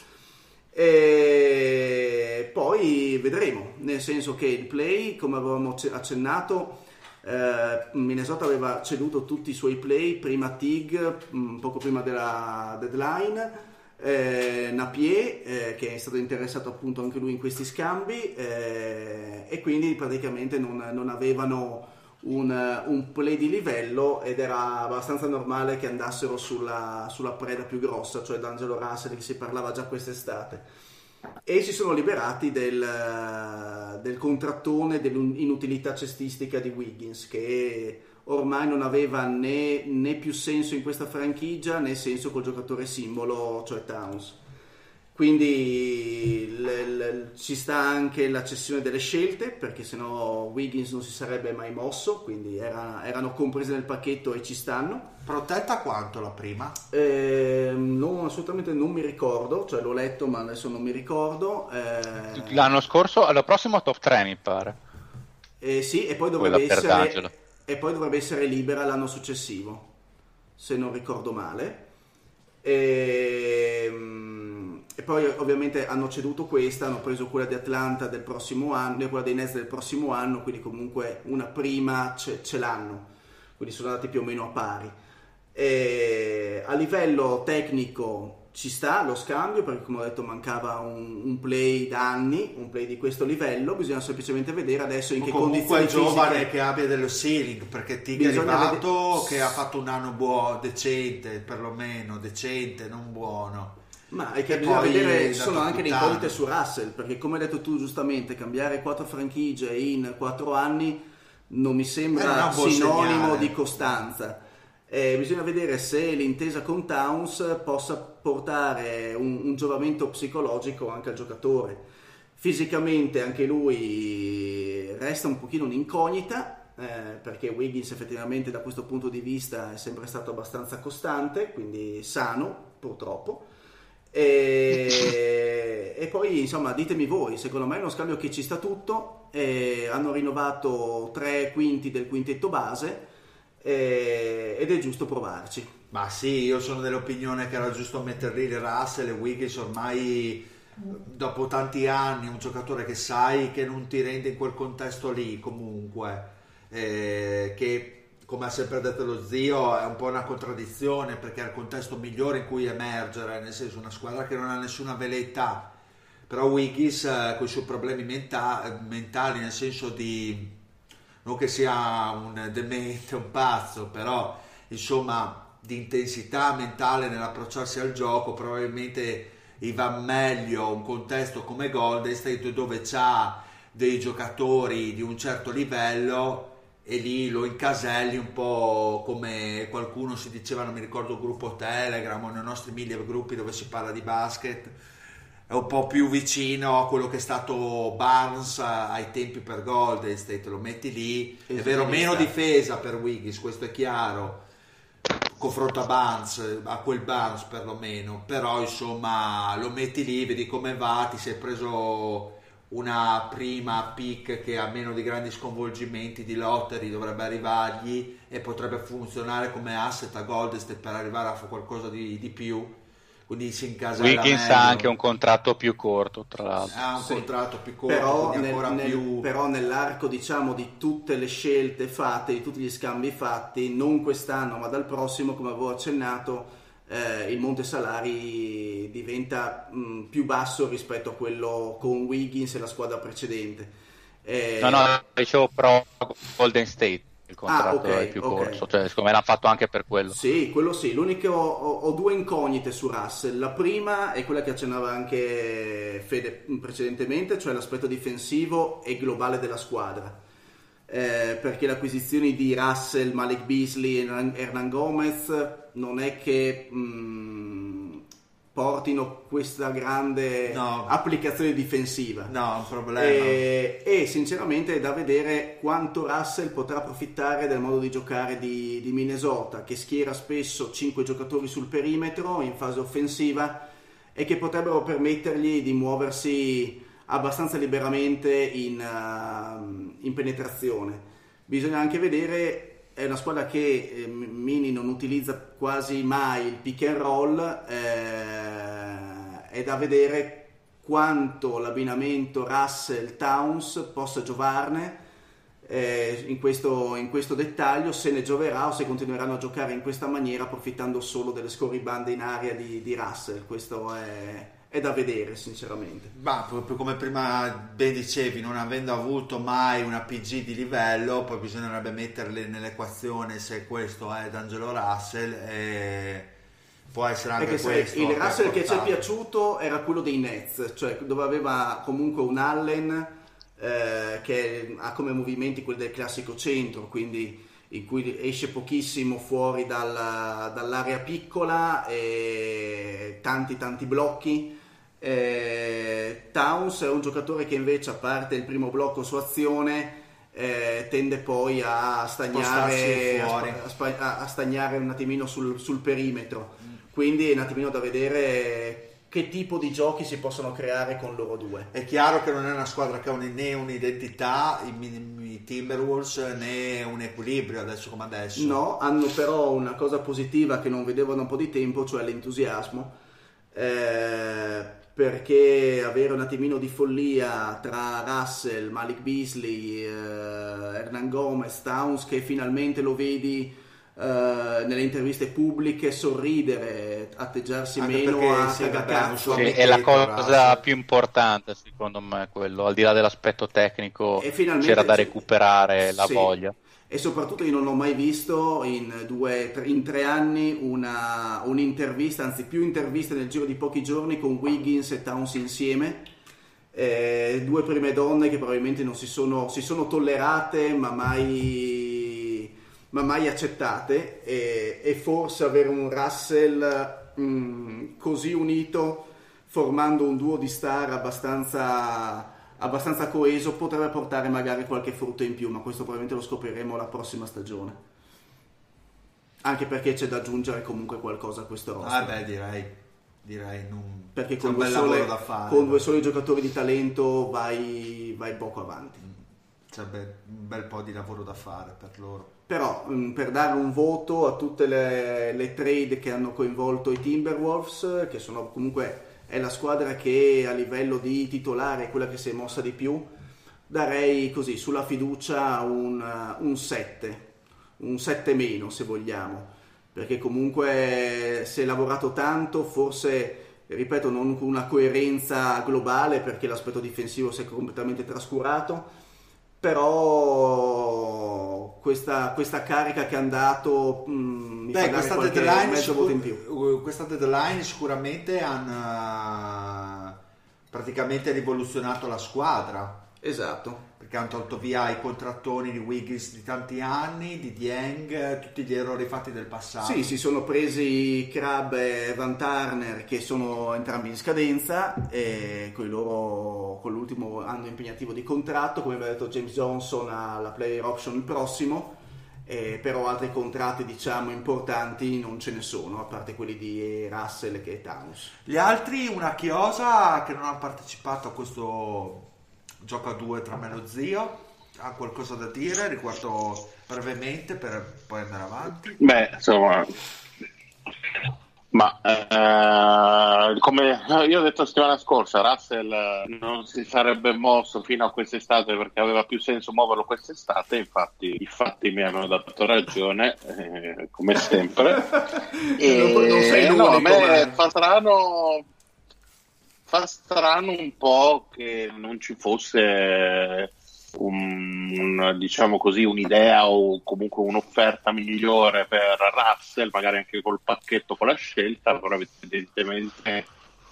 E poi vedremo, nel senso che il play, come avevamo acce- accennato, eh, Minnesota aveva ceduto tutti i suoi play prima Tig, mh, poco prima della deadline, eh, Napier eh, che è stato interessato appunto anche lui in questi scambi eh, e quindi praticamente non, non avevano un, un play di livello ed era abbastanza normale che andassero sulla, sulla preda più grossa, cioè D'Angelo Russell che si parlava già quest'estate. E si sono liberati del, del contrattone dell'inutilità cestistica di Wiggins che ormai non aveva né, né più senso in questa franchigia né senso col giocatore simbolo cioè Towns quindi l- l- ci sta anche la cessione delle scelte perché sennò Wiggins non si sarebbe mai mosso quindi era- erano comprese nel pacchetto e ci stanno Protetta quanto la prima? Ehm, non, assolutamente non mi ricordo, cioè l'ho letto ma adesso non mi ricordo. eh, L'anno scorso, allora prossimo top 3 mi pare. eh, sì, e poi, dovrebbe Quella essere. E poi dovrebbe essere libera l'anno successivo, se non ricordo male. Ehm, E, poi ovviamente hanno ceduto questa, hanno preso quella di Atlanta del prossimo anno, e quella dei Nets del prossimo anno, quindi comunque una prima ce, ce l'hanno, quindi sono andati più o meno a pari. E a livello tecnico ci sta lo scambio perché come ho detto mancava un, un play da anni, un play di questo livello, bisogna semplicemente vedere adesso in O che comunque condizioni è giovane fisiche che abbia dello ceiling perché Tig è arrivato vedere- che ha fatto un anno buono, decente, perlomeno decente, non buono. Ma è che bisogna vedere, ci sono anche le incognite su Russell, perché come hai detto tu giustamente, cambiare quattro franchigie in quattro anni non mi Eh, sembra buon sinonimo segnale. di costanza. Eh, bisogna vedere se l'intesa con Towns possa portare un, un giovamento psicologico anche al giocatore. Fisicamente anche lui resta un pochino un'incognita, eh, perché Wiggins effettivamente da questo punto di vista è sempre stato abbastanza costante, quindi sano purtroppo. E, (laughs) e poi insomma ditemi voi, secondo me è uno scambio che ci sta tutto, e hanno rinnovato tre quinti del quintetto base e- ed è giusto provarci. Ma sì, io sono dell'opinione che era giusto metterli il Russell e Wiggins ormai dopo tanti anni, un giocatore che sai che non ti rende in quel contesto lì comunque, eh, che come ha sempre detto lo zio, è un po' una contraddizione perché è il contesto migliore in cui emergere, nel senso una squadra che non ha nessuna velleità, però Wiggins eh, con i suoi problemi menta- mentali, nel senso di non che sia un demente, un pazzo, però insomma di intensità mentale nell'approcciarsi al gioco, probabilmente gli va meglio un contesto come Golden State dove c'ha dei giocatori di un certo livello e lì lo incaselli un po' come qualcuno si diceva, non mi ricordo, gruppo Telegram o nei nostri mille gruppi dove si parla di basket, è un po' più vicino a quello che è stato Barnes ai tempi per Golden State, lo metti lì, è vero, meno difesa per Wiggins, questo è chiaro, confronto a Barnes, a quel Barnes perlomeno, però insomma lo metti lì, vedi come va, ti sei preso una prima pick che a meno di grandi sconvolgimenti di lottery dovrebbe arrivargli e potrebbe funzionare come asset a Golden State per arrivare a qualcosa di, di più quindi si incasella Wiggins ha anche un contratto più corto tra l'altro ha un Sì. contratto più corto Però, nel- nel- più però nell'arco diciamo di tutte le scelte fatte, di tutti gli scambi fatti, non quest'anno ma dal prossimo, come avevo accennato, eh, il monte salari diventa mh, più basso rispetto a quello con Wiggins e la squadra precedente. Eh, no no dicevo però Golden State il contratto Ah, ok, è più ok. corto cioè secondo me l'hanno fatto anche per quello Sì, quello sì. L'unico ho, ho due incognite su Russell. La prima è quella che accennava anche Fede precedentemente, cioè l'aspetto difensivo e globale della squadra. Eh, perché le acquisizioni di Russell, Malik Beasley e Hernan- Hernan Gomez non è che mh, portino questa grande No. applicazione difensiva. no un problema E, e sinceramente è da vedere quanto Russell potrà approfittare del modo di giocare di, di Minnesota, che schiera spesso 5 giocatori sul perimetro in fase offensiva e che potrebbero permettergli di muoversi abbastanza liberamente in, uh, in penetrazione. Bisogna anche vedere, è una squadra che eh, Mini non utilizza quasi mai il pick and roll, eh, è da vedere quanto l'abbinamento Russell-Towns possa giovarne eh, in, questo, in questo dettaglio, se ne gioverà o se continueranno a giocare in questa maniera approfittando solo delle scorribande in aria di, di Russell. Questo è, è da vedere sinceramente. Ma proprio come prima ben dicevi, non avendo avuto mai una PG di livello, poi bisognerebbe metterle nell'equazione se questo è D'Angelo Russell e può essere anche questo. il Russell che ci è piaciuto era quello dei Nets, cioè dove aveva comunque un Allen eh, che ha come movimenti quelli del classico centro, quindi in cui esce pochissimo fuori dalla- dall'area piccola e tanti tanti blocchi. Eh, Towns è un giocatore che invece a parte il primo blocco su azione eh, tende poi a stagnare, a, spa- a a- stagnare un attimino sul, sul perimetro. Quindi è un attimino da vedere che tipo di giochi si possono creare con loro due. È chiaro che non è una squadra che ha un- né un'identità, i, i Timberwolves, né un equilibrio adesso come adesso. No, hanno però una cosa positiva che non vedevo da un po' di tempo, cioè l'entusiasmo. Eh, perché avere un attimino di follia tra Russell, Malik Beasley, eh, Hernan Gomez, Towns che finalmente lo vedi eh, nelle interviste pubbliche sorridere, atteggiarsi Anche meno a sì, cagacazzo. Sì, è la Russell. cosa più importante secondo me quello al di là dell'aspetto tecnico E c'era da recuperare la Sì. voglia E soprattutto io non ho mai visto in, due, in tre anni una, un'intervista, anzi più interviste nel giro di pochi giorni con Wiggins e Towns insieme. Eh, due prime donne che probabilmente non si sono, si sono tollerate ma mai, ma mai accettate e, e forse avere un Russell mm, così unito formando un duo di star abbastanza, abbastanza coeso potrebbe portare magari qualche frutto in più, ma questo probabilmente lo scopriremo la prossima stagione. Anche perché c'è da aggiungere comunque qualcosa a questo roster. Ah, beh, direi, direi non... perché con, un due bel sole- lavoro da fare. con due soli giocatori di talento vai, vai poco avanti. C'è be- un bel po' di lavoro da fare per loro. Però mh, per dare un voto a tutte le, le trade che hanno coinvolto i Timberwolves, che sono comunque è la squadra che a livello di titolare è quella che si è mossa di più, darei così sulla fiducia un, uh, un 7. un 7 meno se vogliamo, perché comunque si è lavorato tanto, forse ripeto non con una coerenza globale perché l'aspetto difensivo si è completamente trascurato, però questa, questa carica che hanno dato mh, mi Beh, questa deadline, mezzo sicur- in più. uh, questa deadline sicuramente hanno praticamente rivoluzionato la squadra Esatto. Perché hanno tolto via i contrattoni di Wiggins di tanti anni, di Dieng, tutti gli errori fatti del passato. Sì, si sono presi Crab e Van Turner che sono entrambi in scadenza e con, loro, con l'ultimo anno impegnativo di contratto, come aveva detto James Johnson ha la player option il prossimo, eh, però altri contratti diciamo importanti non ce ne sono, a parte quelli di Russell e Towns. Gli altri, una chiosa che non ha partecipato a questo gioco a due tra me e lo zio, ha qualcosa da dire riguardo brevemente per poi andare avanti? Beh, insomma, ma eh, come io ho detto la settimana scorsa, Russell eh, non si sarebbe mosso fino a quest'estate perché aveva più senso muoverlo quest'estate, infatti i fatti mi hanno dato ragione, eh, come sempre. e, (laughs) Non- non sei no, a me fa strano, fa strano un po' che non ci fosse un, diciamo così, un'idea o comunque un'offerta migliore per Russell, magari anche col pacchetto con la scelta, però evidentemente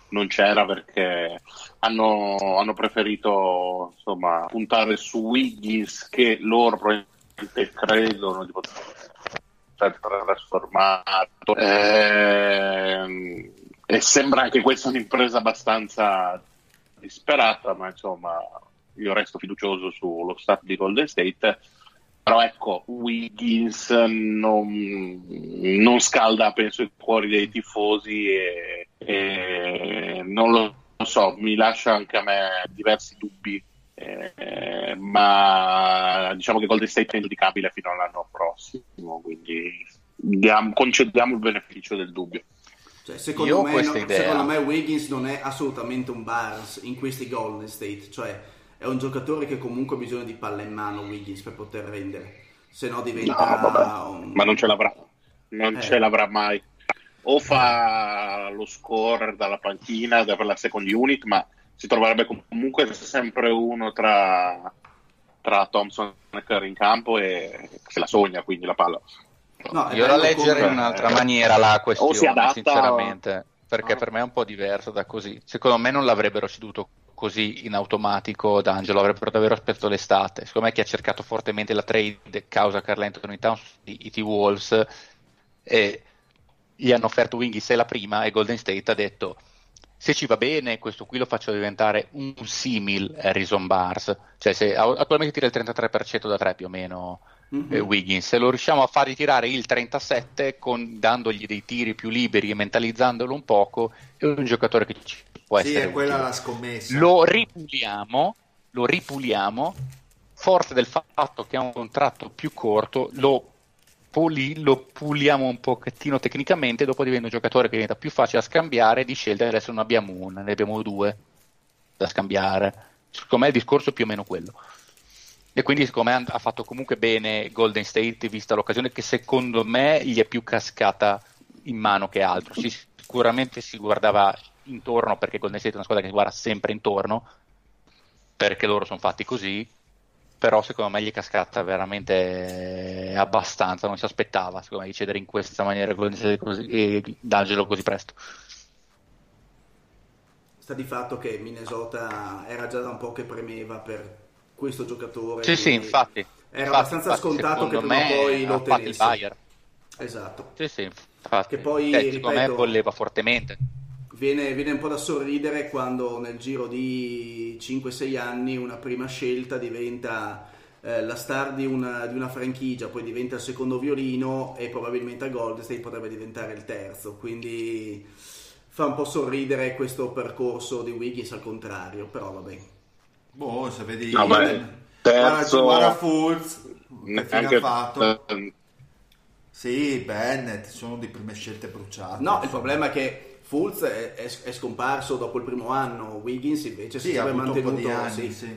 non c'era perché hanno, hanno preferito insomma, puntare su Wiggins che loro probabilmente credono di poter trasformato Ehm, e sembra anche questa un'impresa abbastanza disperata ma insomma io resto fiducioso sullo staff di Golden State. Però ecco Wiggins non, non scalda penso i cuori dei tifosi e, e non lo so mi lascia anche a me diversi dubbi. Eh, ma diciamo che Golden State è ingiudicabile fino all'anno prossimo quindi diamo- concediamo il beneficio del dubbio Cioè, Io secondo, me, questa no- idea. secondo me Wiggins non è assolutamente un Barnes in questi Golden State, cioè è un giocatore che comunque ha bisogno di palla in mano Wiggins per poter rendere, se no No, diventa vabbè, un... ma non ce l'avrà, non Eh. ce l'avrà mai. O fa lo scorer dalla panchina per la second unit, ma si troverebbe comunque sempre uno tra, tra Thompson e Curry in campo e se la sogna quindi la palla. No, Io la leggerei in un'altra maniera la questione, adatta sinceramente, perché Ah. per me è un po' diverso da così. Secondo me non l'avrebbero ceduto così in automatico D'Angelo, avrebbero davvero aspettato l'estate. Secondo me chi ha cercato fortemente la trade causa Carl Anthony Towns i, i T-Wolves e gli hanno offerto Wiggins e la prima e Golden State ha detto se ci va bene questo qui lo faccio diventare un simil Harrison Bars, cioè se attualmente tira il 33% da tre più o meno Mhm. eh, Wiggins. Se lo riusciamo a far ritirare il 37 con, dandogli dei tiri più liberi e mentalizzandolo un poco, è un giocatore che ci può Sì, essere è quella utile. la scommessa. Lo ripuliamo, lo ripuliamo, forte del fatto che ha un contratto più corto, lo, puli- lo puliamo un pochettino tecnicamente, dopo diventa un giocatore che diventa più facile da scambiare di scelte, adesso non abbiamo una, ne abbiamo due da scambiare. Secondo me il discorso è più o meno quello. E quindi secondo me ha fatto comunque bene Golden State vista l'occasione che secondo me gli è più cascata in mano che altro. Si- sicuramente si guardava intorno perché Golden State è una squadra che si guarda sempre intorno perché loro sono fatti così però secondo me gli è cascata veramente abbastanza non si aspettava secondo me di cedere in questa maniera Golden State così, e D'Angelo così presto Sta di fatto che Minnesota era già da un po' che premeva per questo giocatore. sì sì infatti Era Infatti, abbastanza infatti, scontato che prima o poi lo buyer Esatto. sì sì infatti Che poi, Eh, secondo me ripeto- voleva fortemente Viene, viene un po' da sorridere quando nel giro di 5-6 anni una prima scelta diventa eh, la star di una, di una franchigia, poi diventa il secondo violino e probabilmente a Golden State potrebbe diventare il terzo. Quindi fa un po' sorridere questo percorso di Wiggins al contrario, però vabbè. Boh, se vedi... No, beh, terzo- Guarda, guarda Fultz, che fine Anche ha fatto? Sì, Bennett, sono di prime scelte bruciate. No, il problema è che Fultz è, è- è scomparso dopo il primo anno, Wiggins invece si Sì, un po' mantenuto di anni, sì. sì.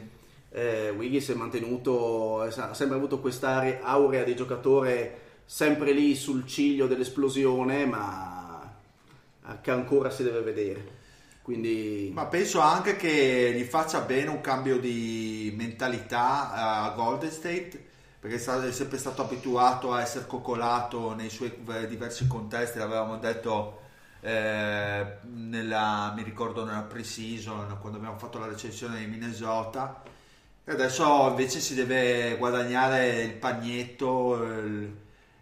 eh, Wiggins è mantenuto, ha sempre avuto quest'aurea aurea di giocatore sempre lì sul ciglio dell'esplosione, ma che ancora si deve vedere. Quindi... Ma penso anche che gli faccia bene un cambio di mentalità a Golden State, perché è sempre stato abituato a essere coccolato nei suoi diversi contesti, l'avevamo detto eh, nella, mi ricordo nella pre-season, quando abbiamo fatto la recensione di Minnesota, e adesso invece si deve guadagnare il pagnetto, il,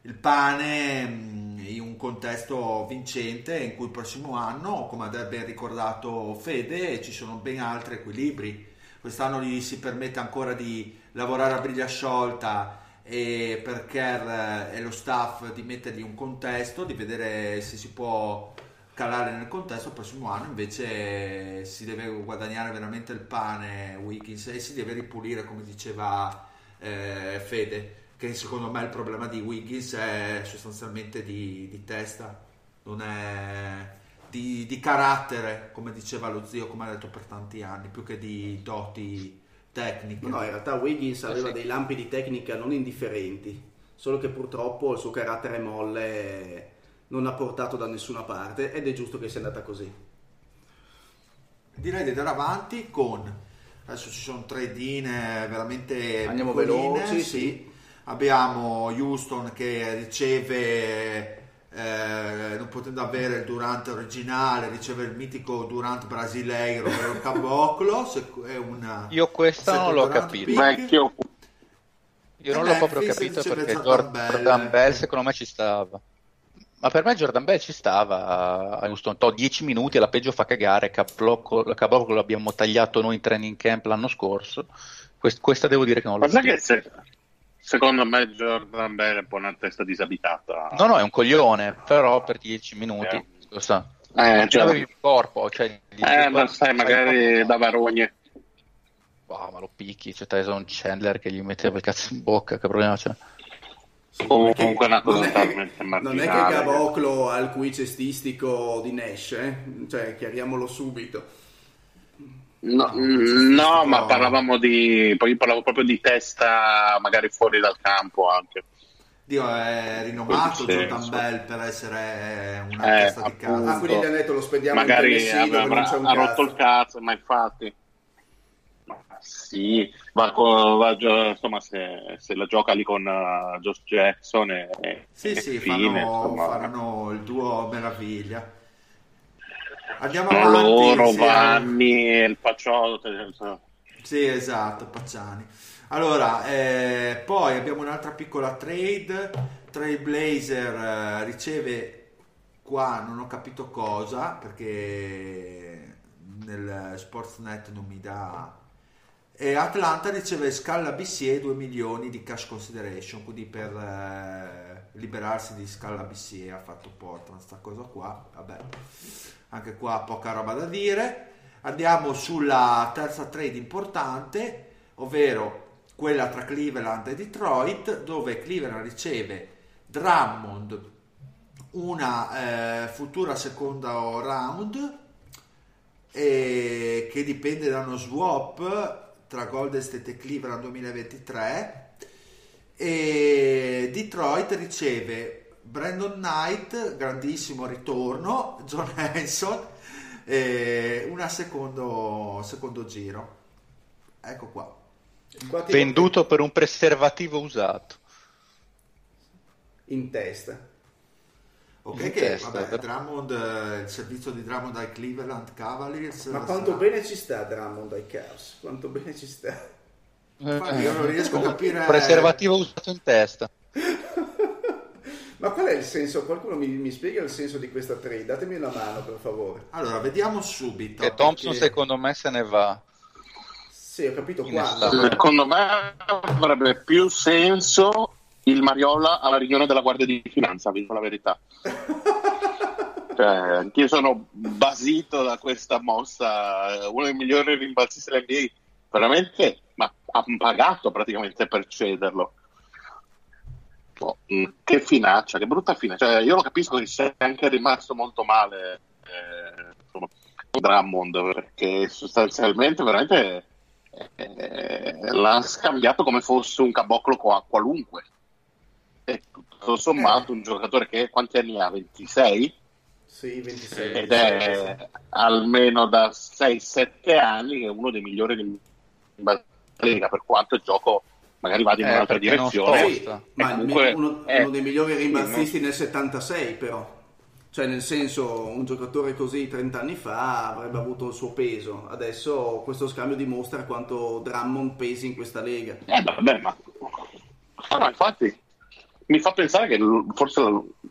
il pane mm, in un contesto vincente in cui il prossimo anno, come ha ben ricordato Fede, ci sono ben altri equilibri. Quest'anno gli si permette ancora di lavorare a briglia sciolta e per Kerr e lo staff di mettergli un contesto, di vedere se si può calare nel contesto, il prossimo anno invece si deve guadagnare veramente il pane Wiggins e si deve ripulire come diceva eh, Fede, che secondo me il problema di Wiggins è sostanzialmente di, di testa, non è di, di, carattere, come diceva lo zio, come ha detto per tanti anni, più che di doti tecniche. No, in realtà Wiggins aveva dei lampi di tecnica non indifferenti, solo che purtroppo il suo carattere molle non ha portato da nessuna parte ed è giusto che sia andata così. Direi di andare avanti con adesso ci sono tre dine veramente andiamo veloci sì. sì. Abbiamo Houston che riceve eh, non potendo avere il Durante originale riceve il mitico Durante brasileiro per un caboclo una, io questa non l'ho capito vecchio. Io non l'ho proprio capito perché Jordan Bell. Jordan Bell secondo me ci stava. Ma per me Jordan Bell ci stava a Houston, 10 minuti e la peggio fa cagare, Caboclo l'abbiamo tagliato noi in training camp l'anno scorso, Quest, questa devo dire che non l'ho che se, secondo me Jordan Bell è un po' una testa disabitata. No, no, è un coglione, però per 10 minuti, eh. lo sa. Eh, cioè, avevi il corpo, cioè, eh, ma sai, magari dava rogne. Wow, ma lo picchi, c'è Tyson Chandler che gli metteva il cazzo in bocca, che problema c'è? Comunque una cosa totalmente Non è che Caboclo ha il cui cestistico di Nash, eh? cioè chiariamolo subito. No, no, ma parlavamo di. Poi parlavo proprio di testa, magari fuori dal campo anche. Dio è rinomato Jordan Bell per essere una eh, testa di casa. Ah, quindi gli hanno detto lo spendiamo magari in avrà, ha rotto il cazzo, ma infatti. Sì, va con, va, insomma, se, se, la gioca lì con uh, Josh Jackson e, sì, e sì, fine, fanno, faranno il duo meraviglia. Andiamo avanti. Loro, Vanni e il Pacciotto. Sì, esatto, Pacciani. Allora, eh, poi abbiamo un'altra piccola trade. Trailblazer eh, riceve qua, non ho capito cosa, perché nel Sportsnet non mi dà e Atlanta riceve Scala BCE 2 milioni di cash consideration, quindi per eh, liberarsi di Scala BCE ha fatto Portland sta cosa qua, vabbè, anche qua poca roba da dire. Andiamo sulla terza trade importante, ovvero quella tra Cleveland e Detroit, dove Cleveland riceve Drummond, una eh, futura seconda round, che dipende da uno swap tra Golden State e Cleveland 2023 e Detroit riceve Brandon Knight, grandissimo ritorno, (laughs) John Hanson e una secondo, secondo giro. Ecco qua. Venduto per un preservativo usato. In testa. Ok, che testa, vabbè, Drummond, eh, il servizio di Drummond ai Cleveland Cavaliers. Ma quanto sarà... bene ci sta Drummond ai Cavs? Quanto bene ci sta? Infatti, io non riesco a capire. Preservativo usato in testa. (laughs) Ma qual è il senso? Qualcuno mi, mi, spiega il senso di questa trade? Datemi una mano, per favore. Allora, vediamo subito. E Thompson, perché... secondo me, se ne va. Sì, ho capito quando. Secondo me avrebbe più senso il Mariola alla riunione della Guardia di Finanza, vi dico la verità. (laughs) cioè, anch'io sono basito da questa mossa, uno dei migliori rimbalzi dell'NBA, veramente, ma ha pagato praticamente per cederlo. Oh, che finaccia, che brutta fine. Cioè, io lo capisco che sei anche rimasto molto male eh, insomma, Drummond, perché sostanzialmente veramente eh, l'ha scambiato come fosse un caboclo qua- qualunque. E tutto sommato un giocatore che quanti anni ha? 26? Sì, 26. Ed è almeno da 6-7 anni che è uno dei migliori della Lega, per quanto il gioco magari vada in Eh, un'altra direzione. sposta. Ma E comunque, uno, eh, uno dei migliori rimbalzisti nel 76 però. Cioè nel senso un giocatore così 30 anni fa avrebbe avuto il suo peso. Adesso questo scambio dimostra quanto Drummond pesi in questa lega. Eh, vabbè, ma Ah, no, infatti mi fa pensare che forse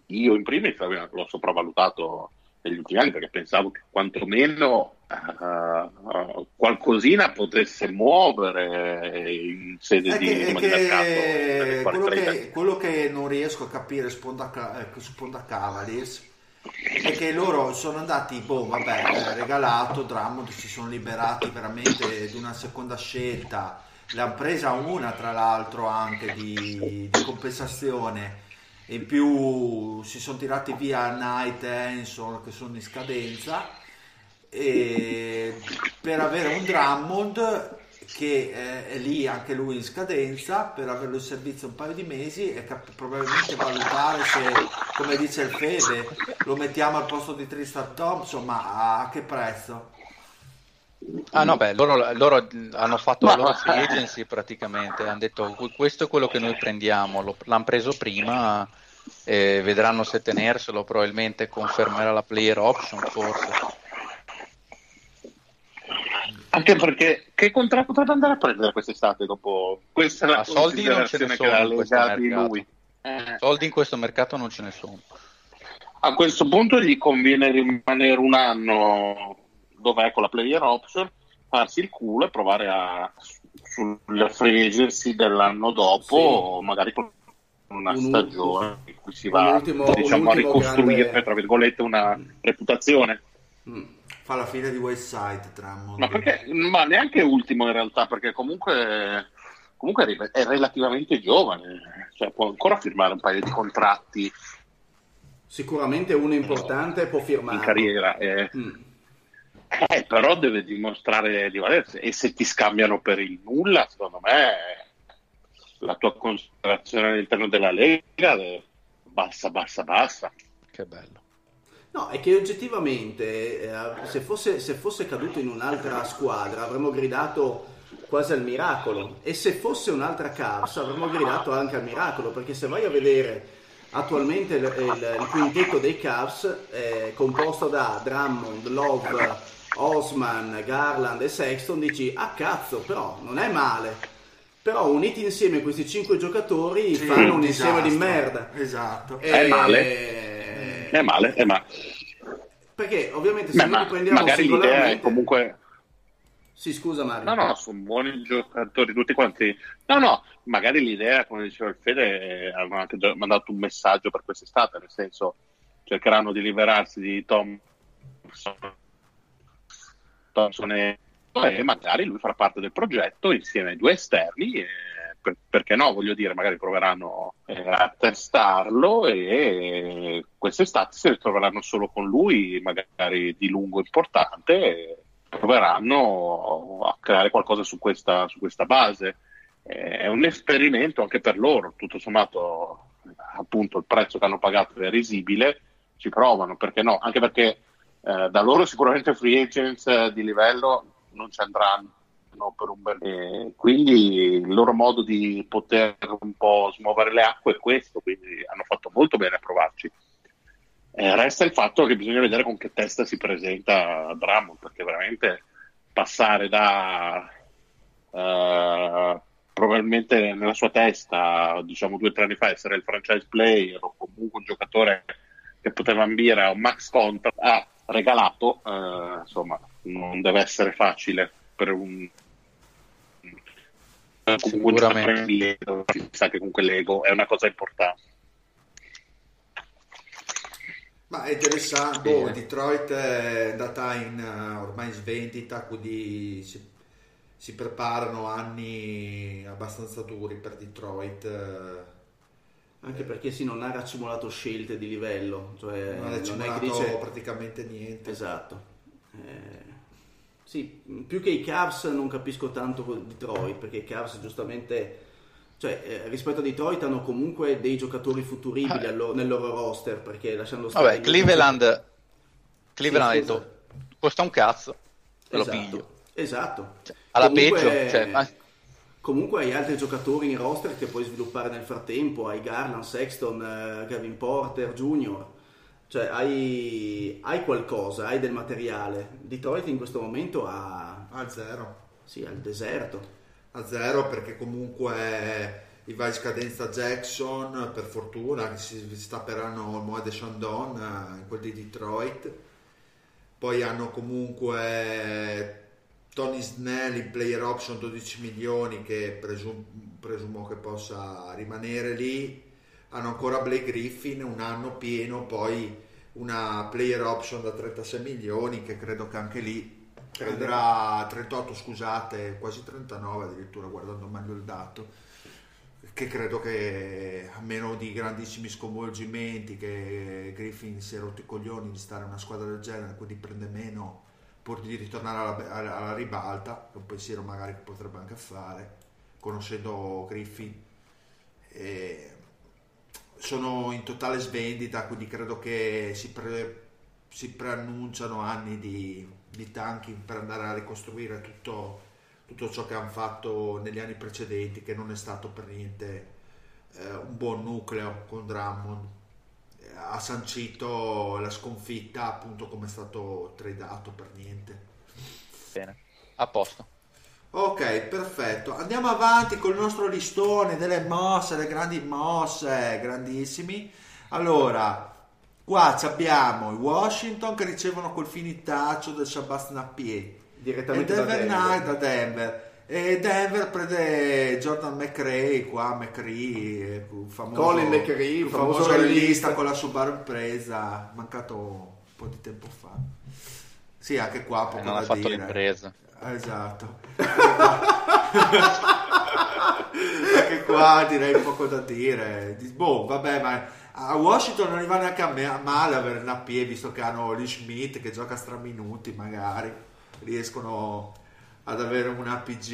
io in primis l'ho sopravvalutato negli ultimi anni perché pensavo che quantomeno eh, qualcosina potesse muovere in sede di, che, di mercato quello, che, quello che non riesco a capire sponda, Ca- eh, sponda Cavaliers è che loro sono andati, boh, vabbè, regalato, Drummond si sono liberati veramente di una seconda scelta, l'hanno presa una tra l'altro anche di, di compensazione, in più si sono tirati via Knight e Hanson che sono in scadenza. E per avere un Drummond che eh, è lì anche lui in scadenza per averlo in servizio un paio di mesi e cap- probabilmente valutare se come dice il Fede lo mettiamo al posto di Tristan Thompson ma a che prezzo Ah no, beh, loro, loro hanno fatto Ma- la loro free agency praticamente, hanno detto "Que- questo è quello che noi prendiamo, Lo- l'hanno preso prima e vedranno se tenerselo, probabilmente confermerà la player option forse. Anche perché che contratto potrebbe andare a prendere quest'estate dopo questa è la A soldi non ce ne sono in questo mercato. lui. Eh, Soldi in questo mercato non ce ne sono. a questo punto gli conviene rimanere un anno dove con la player option, farsi il culo e provare a agency dell'anno dopo, magari con una Un- stagione in cui si va ultimo- diciamo, a ricostruire grande- tra virgolette una reputazione. Mm. fa la fine di West Side Drummond Ma, perché, ma neanche ultimo in realtà, perché comunque, comunque è relativamente giovane, cioè può ancora firmare un paio di contratti Sicuramente uno importante può firmare. in carriera. eh. Eh, però deve dimostrare di valersi e se ti scambiano per il nulla, secondo me la tua considerazione all'interno della Lega è bassa, bassa, bassa. Che bello. No, è che oggettivamente eh, se, fosse, se fosse caduto in un'altra squadra avremmo gridato quasi al miracolo e se fosse un'altra Cavs avremmo gridato anche al miracolo perché se vai a vedere attualmente il, il- il quintetto dei Cavs è composto da Drummond, Love, Osman, Garland e Sexton dici ah cazzo però non è male però uniti insieme questi cinque giocatori Sì, fanno un un insieme di merda esatto È male. Eh, È male, è male. perché ovviamente se Beh, noi ma prendiamo magari l'idea è singolarmente comunque sì scusa Mario No, no, sono buoni giocatori tutti quanti. No, no, magari l'idea, come diceva il Fede, eh, hanno anche mandato un messaggio per quest'estate, nel senso cercheranno di liberarsi di Tom Thompson e, e magari lui farà parte del progetto insieme ai due esterni. e per- perché no, voglio dire, magari proveranno eh, a testarlo e quest'estate si ritroveranno solo con lui, magari di lungo importante. Proveranno a creare qualcosa su questa, su questa base. Eh, È un esperimento anche per loro, tutto sommato, appunto, il prezzo che hanno pagato è risibile, ci provano, perché no? Anche perché eh, da loro sicuramente free agents eh, di livello non ci andranno per bel quindi il loro modo di poter un po' smuovere le acque è questo, quindi hanno fatto molto bene a provarci. Eh, resta il fatto che bisogna vedere con che testa si presenta Drummond, perché veramente passare da eh, probabilmente nella sua testa, diciamo due o tre anni fa, essere il franchise player o comunque un giocatore che poteva ambire a un max contract, ha regalato, eh, insomma, non deve essere facile per un comunque un giocatore indietro, si sa che comunque l'ego è una cosa importante. Ma è interessante, boh, Detroit è andata in eh, ormai in svendita, quindi si, si preparano anni abbastanza duri per Detroit. eh. Anche perché sì non ha raccimolato scelte di livello cioè Non ha non è che raccimolato dice praticamente niente. esatto Eh, Sì, più che i Cavs non capisco tanto Detroit, perché i Cavs giustamente, cioè eh, rispetto a Detroit hanno comunque dei giocatori futuribili al loro- nel loro roster, perché lasciando stare... Vabbè, Cleveland, Cleveland Sì, ha scusa. detto costa un cazzo, me lo Esatto, piglio. Esatto. Alla Comunque- peggio, cioè, ma- Comunque hai altri giocatori in roster che puoi sviluppare nel frattempo, hai Garland, Sexton, eh, Gavin Porter, Junior, cioè hai, hai qualcosa, hai del materiale. Detroit in questo momento ha, A zero. sì, ha il deserto. A zero perché comunque i va in scadenza Jackson, per fortuna, che si stapperanno il Moed e Shandon eh, in quel di Detroit. Poi hanno comunque Tony Snell in player option 12 milioni che presum- presumo che possa rimanere lì. Hanno ancora Blake Griffin un anno pieno, poi una player option da 36 milioni che credo che anche lì prenderà 38, scusate, quasi 39 addirittura guardando meglio il dato che credo che a meno di grandissimi sconvolgimenti che Griffin si è rotto i coglioni di stare in una squadra del genere quindi prende meno pur di ritornare alla, alla- alla ribalta è un pensiero magari che potrebbe anche fare conoscendo Griffin E sono in totale svendita quindi credo che si, pre- si preannunciano anni di, di tanking per andare a ricostruire tutto tutto ciò che hanno fatto negli anni precedenti, che non è stato per niente eh, un buon nucleo con Drummond. Ha sancito la sconfitta appunto come è stato tradato per niente. Bene, a posto. Ok, perfetto. Andiamo avanti con il nostro listone delle mosse, le grandi mosse, grandissimi. Allora, qua ci abbiamo i Washington che ricevono col finitaccio del Shabazz Napier. Direttamente e da Denver Denver. Da Denver. E Denver prende Jordan McRae qua, McRae, eh, un famoso, Colin McRae, un famoso famoso rallista con la Subaru presa, mancato un po' di tempo fa. Sì, anche qua poco Eh, non da ha fatto dire. l'impresa. Esatto. (laughs) Anche qua direi poco da dire. Di- Boh, vabbè, ma a Washington non gli va neanche a, me- a male avere Napier, visto che hanno Lee Schmidt che gioca straminuti, magari riescono ad avere un APG.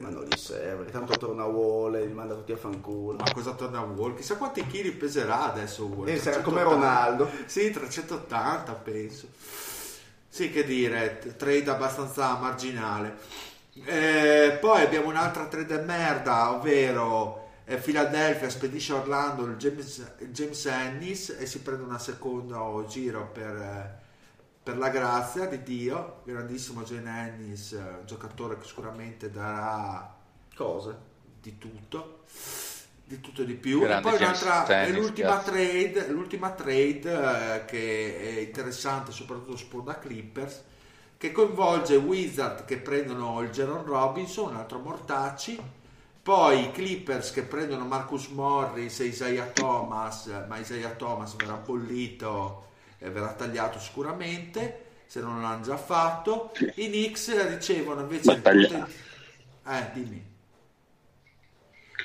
Ma non gli serve, tanto torna Wall e li manda tutti a fanculo. Ma cosa torna Wall? Chissà quanti chili peserà adesso Wall. Eh, sarà 380. come Ronaldo. Sì, 380 penso. Sì, che dire, trade abbastanza marginale. Eh, poi abbiamo un'altra trade de merda, ovvero eh, Philadelphia spedisce a Orlando il James, il James Ennis e si prende una secondo giro per, eh, per la grazia di Dio. Grandissimo James Ennis, eh, un giocatore che sicuramente darà Cose. di tutto di tutto e di più Grande e poi un'altra è Tennis, l'ultima trade l'ultima trade eh, che è interessante soprattutto sponda Clippers che coinvolge Wizard che prendono il Jaron Robinson un altro Mortacci poi i Clippers che prendono Marcus Morris e Isaiah Thomas ma Isaiah Thomas verrà bollito verrà tagliato sicuramente se non l'hanno già fatto i Knicks ricevono invece poten- eh dimmi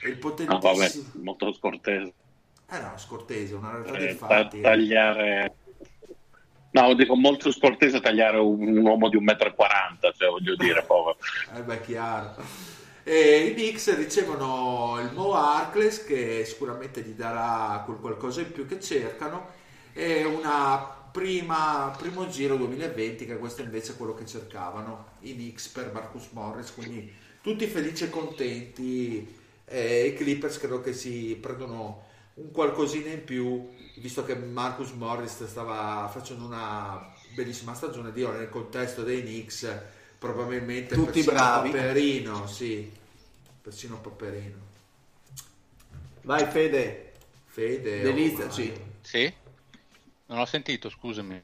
il No, potentissimo vabbè, molto scortese. eh no, scortese, una realtà Eh, ta- fatti. eh. tagliare... No, dico molto scortese tagliare un, un uomo di 1,40 m, cioè voglio dire, (laughs) povero. Eh beh, chiaro. E i Knicks ricevono il Mo Harkless che sicuramente gli darà quel qualcosa in più che cercano e una prima primo giro 2020 che questo invece è quello che cercavano i Knicks per Marcus Morris quindi tutti felici e contenti e i Clippers credo che si prendono un qualcosina in più visto che Marcus Morris stava facendo una bellissima stagione Dio nel contesto dei Knicks probabilmente Tutti persino bravi. Paperino sì persino Paperino Vai Fede, Fede delizzaci. ormai. Sì? Non ho sentito, scusami.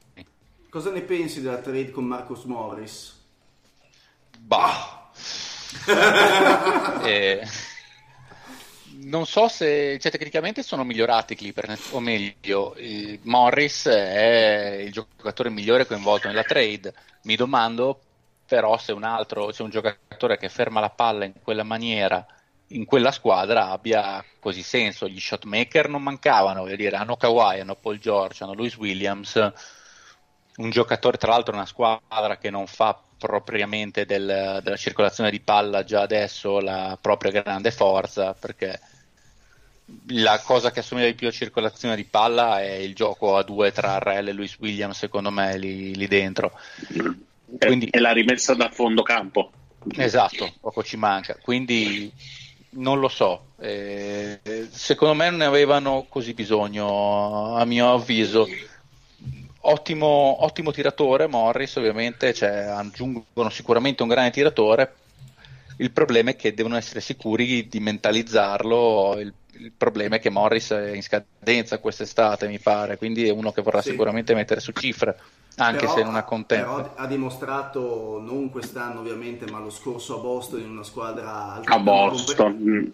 Cosa ne pensi della trade con Marcus Morris? Bah. (laughs) Eh, non so se cioè, tecnicamente sono migliorati i Clippers, o meglio, Morris è il giocatore migliore coinvolto nella trade. Mi domando però se un altro, se un giocatore che ferma la palla in quella maniera in quella squadra abbia così senso. Gli shotmaker non mancavano, voglio dire, hanno Kawhi, hanno Paul George, hanno Louis Williams. un giocatore, tra l'altro una squadra che non fa propriamente del, della circolazione di palla già adesso la propria grande forza, perché la cosa che assomiglia di più a circolazione di palla è il gioco a due tra Arrel e Luis Williams, secondo me, lì, lì dentro. Quindi, è la rimessa da fondo campo. Esatto, poco ci manca. Quindi non lo so. Eh, secondo me non ne avevano così bisogno, a mio avviso. Ottimo, ottimo tiratore, Morris, ovviamente, cioè, aggiungono sicuramente un grande tiratore. Il problema è che devono essere sicuri di mentalizzarlo. Il, il problema è che Morris è in scadenza quest'estate, mi pare, quindi è uno che vorrà sì. sicuramente mettere su cifre anche però, se non è contento. Però ha dimostrato, non quest'anno ovviamente, ma lo scorso a Boston in una squadra a Boston. Compet-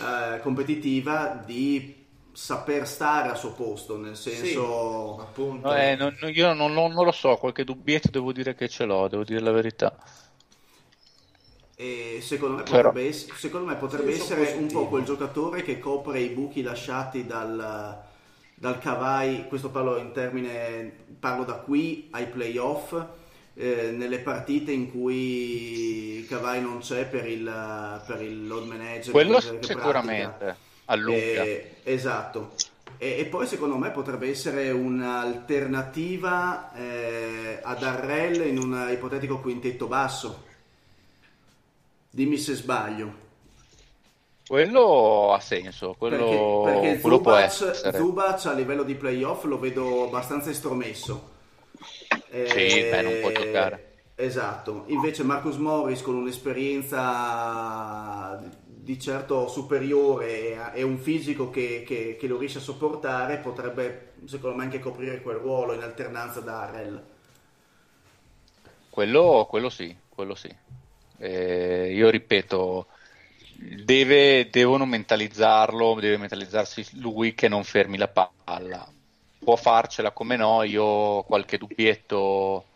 eh, competitiva di saper stare al suo posto, nel senso sì, appunto. Eh, non, io non, non, non, lo so, qualche dubbietto devo dire che ce l'ho, devo dire la verità. E secondo me potrebbe, Però, essere, secondo me potrebbe essere un po' quel giocatore che copre i buchi lasciati dal, dal Kawhi, questo parlo in termine, parlo da qui ai playoff, eh, nelle partite in cui Kawhi non c'è per il, per il load manager. Quello sicuramente, allunga. Eh, esatto. E, e, poi secondo me potrebbe essere un'alternativa eh, ad Arrel in un ipotetico quintetto basso. Dimmi se sbaglio. Quello ha senso, quello, perché, perché quello Zubac, può essere. Zubac a livello di playoff lo vedo abbastanza estromesso. Eh, sì, beh, non può giocare. Esatto, invece Marcus Morris con un'esperienza di certo superiore e un fisico che, che, che, lo riesce a sopportare potrebbe secondo me anche coprire quel ruolo in alternanza da Arrel. Quello, quello sì, quello sì. Eh, io ripeto, deve, devono mentalizzarlo, deve mentalizzarsi lui che non fermi la palla. Può farcela come no, io qualche dubbietto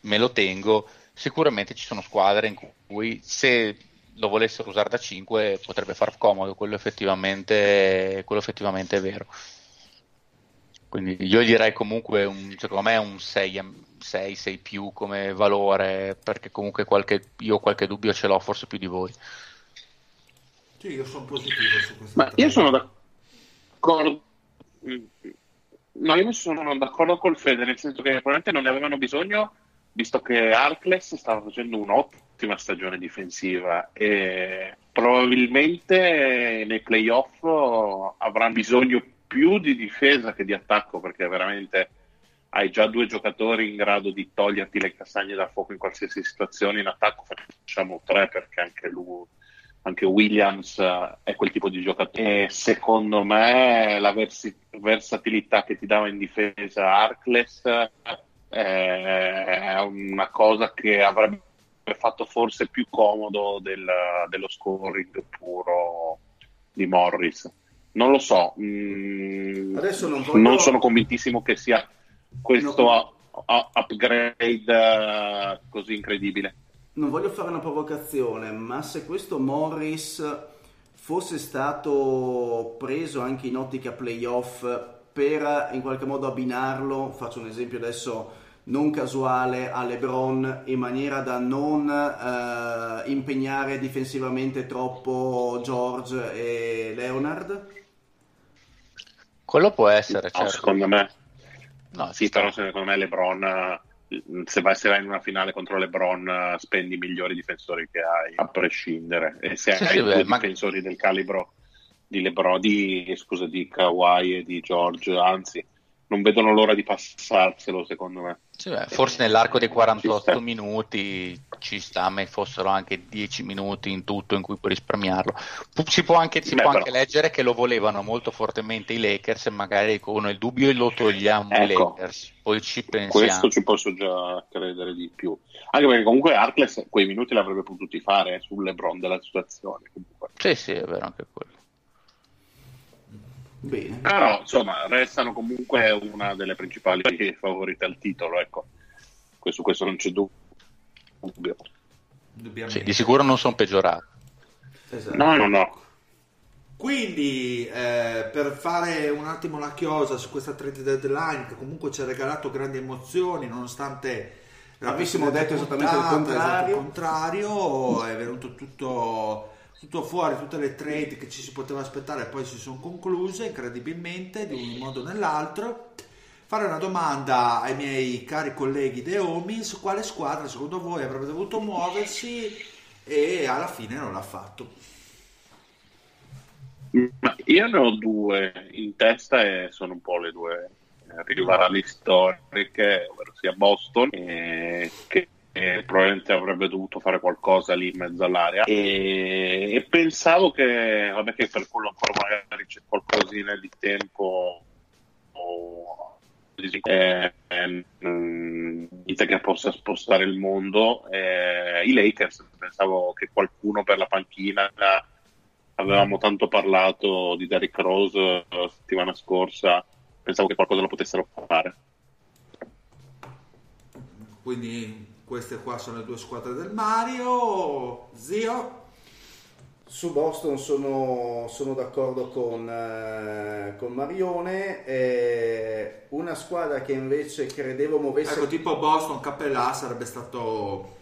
me lo tengo. Sicuramente ci sono squadre in cui se lo volessero usare da 5 potrebbe far comodo, quello effettivamente, quello effettivamente è vero. Quindi io direi comunque un, secondo me un 6, 6, 6 più come valore, perché comunque qualche, io qualche dubbio ce l'ho, forse più di voi. Sì, io sono positivo su questo. Ma io sono d'accordo. No, io sono d'accordo col Fede, nel senso che probabilmente non ne avevano bisogno, visto che Arcles stava facendo un'ottima stagione difensiva e probabilmente nei playoff avranno bisogno più di difesa che di attacco, perché veramente hai già due giocatori in grado di toglierti le castagne dal fuoco in qualsiasi situazione. In attacco facciamo tre perché anche lui anche Williams uh, è quel tipo di giocatore. E secondo me la vers- versatilità che ti dava in difesa Arcles uh, è una cosa che avrebbe fatto forse più comodo del, dello scoring puro di Morris. Non lo so, mm, Adesso non, voglio... non, sono convintissimo che sia questo no. upgrade uh, così incredibile non voglio fare una provocazione, ma se questo Morris fosse stato preso anche in ottica playoff per in qualche modo abbinarlo, faccio un esempio adesso non casuale, a LeBron in maniera da non eh, impegnare difensivamente troppo George e Leonard? Quello può essere, no, certo. secondo me. No, sì, però secondo me LeBron se vai, se vai in una finale contro LeBron spendi i migliori difensori che hai a prescindere. E se sì, hai sì, due ma... difensori del calibro di LeBron di, scusa, di Kawhi e di George anzi non vedono l'ora di passarselo secondo me sì, beh, forse nell'arco dei 48 ci minuti ci sta, ma fossero anche 10 minuti in tutto in cui puoi risparmiarlo. Si può anche, si beh, può anche leggere che lo volevano molto fortemente i Lakers e magari con il dubbio lo togliamo ecco, i Lakers. Poi ci pensiamo. Questo ci posso già credere di più. Anche perché comunque Arcles quei minuti l'avrebbe potuti fare sul LeBron della situazione. Comunque. Sì, sì, è vero anche quello. Bene. Però insomma restano comunque una delle principali favorite al titolo, ecco. Su questo non c'è dubbio. Sì, di sicuro non sono peggiorati. Esatto. No, no, no. Quindi, eh, per fare un attimo la chiosa su questa trade deadline, che comunque ci ha regalato grandi emozioni, nonostante Avessimo detto esattamente il contrario. esatto, il contrario, è venuto tutto, tutto fuori, tutte le trade che ci si poteva aspettare poi si sono concluse incredibilmente, di un modo o nell'altro. Fare una domanda ai miei cari colleghi The Homies, quale squadra secondo voi avrebbe dovuto muoversi e alla fine non l'ha fatto. Io ne ho due in testa e sono un po' le due rivali storiche, ovvero sia Boston, eh, che eh, probabilmente avrebbe dovuto fare qualcosa lì in mezzo all'area. E, e pensavo che, vabbè che per quello ancora magari c'è qualcosina di tempo o eh, dite che possa spostare il mondo. Eh, i Lakers pensavo che qualcuno per la panchina avevamo tanto parlato di Derrick Rose la settimana scorsa pensavo che qualcosa lo potessero fare. Quindi queste qua sono le due squadre del Mario. Zio? Su Boston sono, sono d'accordo con, eh, con Marione. eh, una squadra che invece credevo muovesse. Ecco, tipo Boston, Cappellà sarebbe stato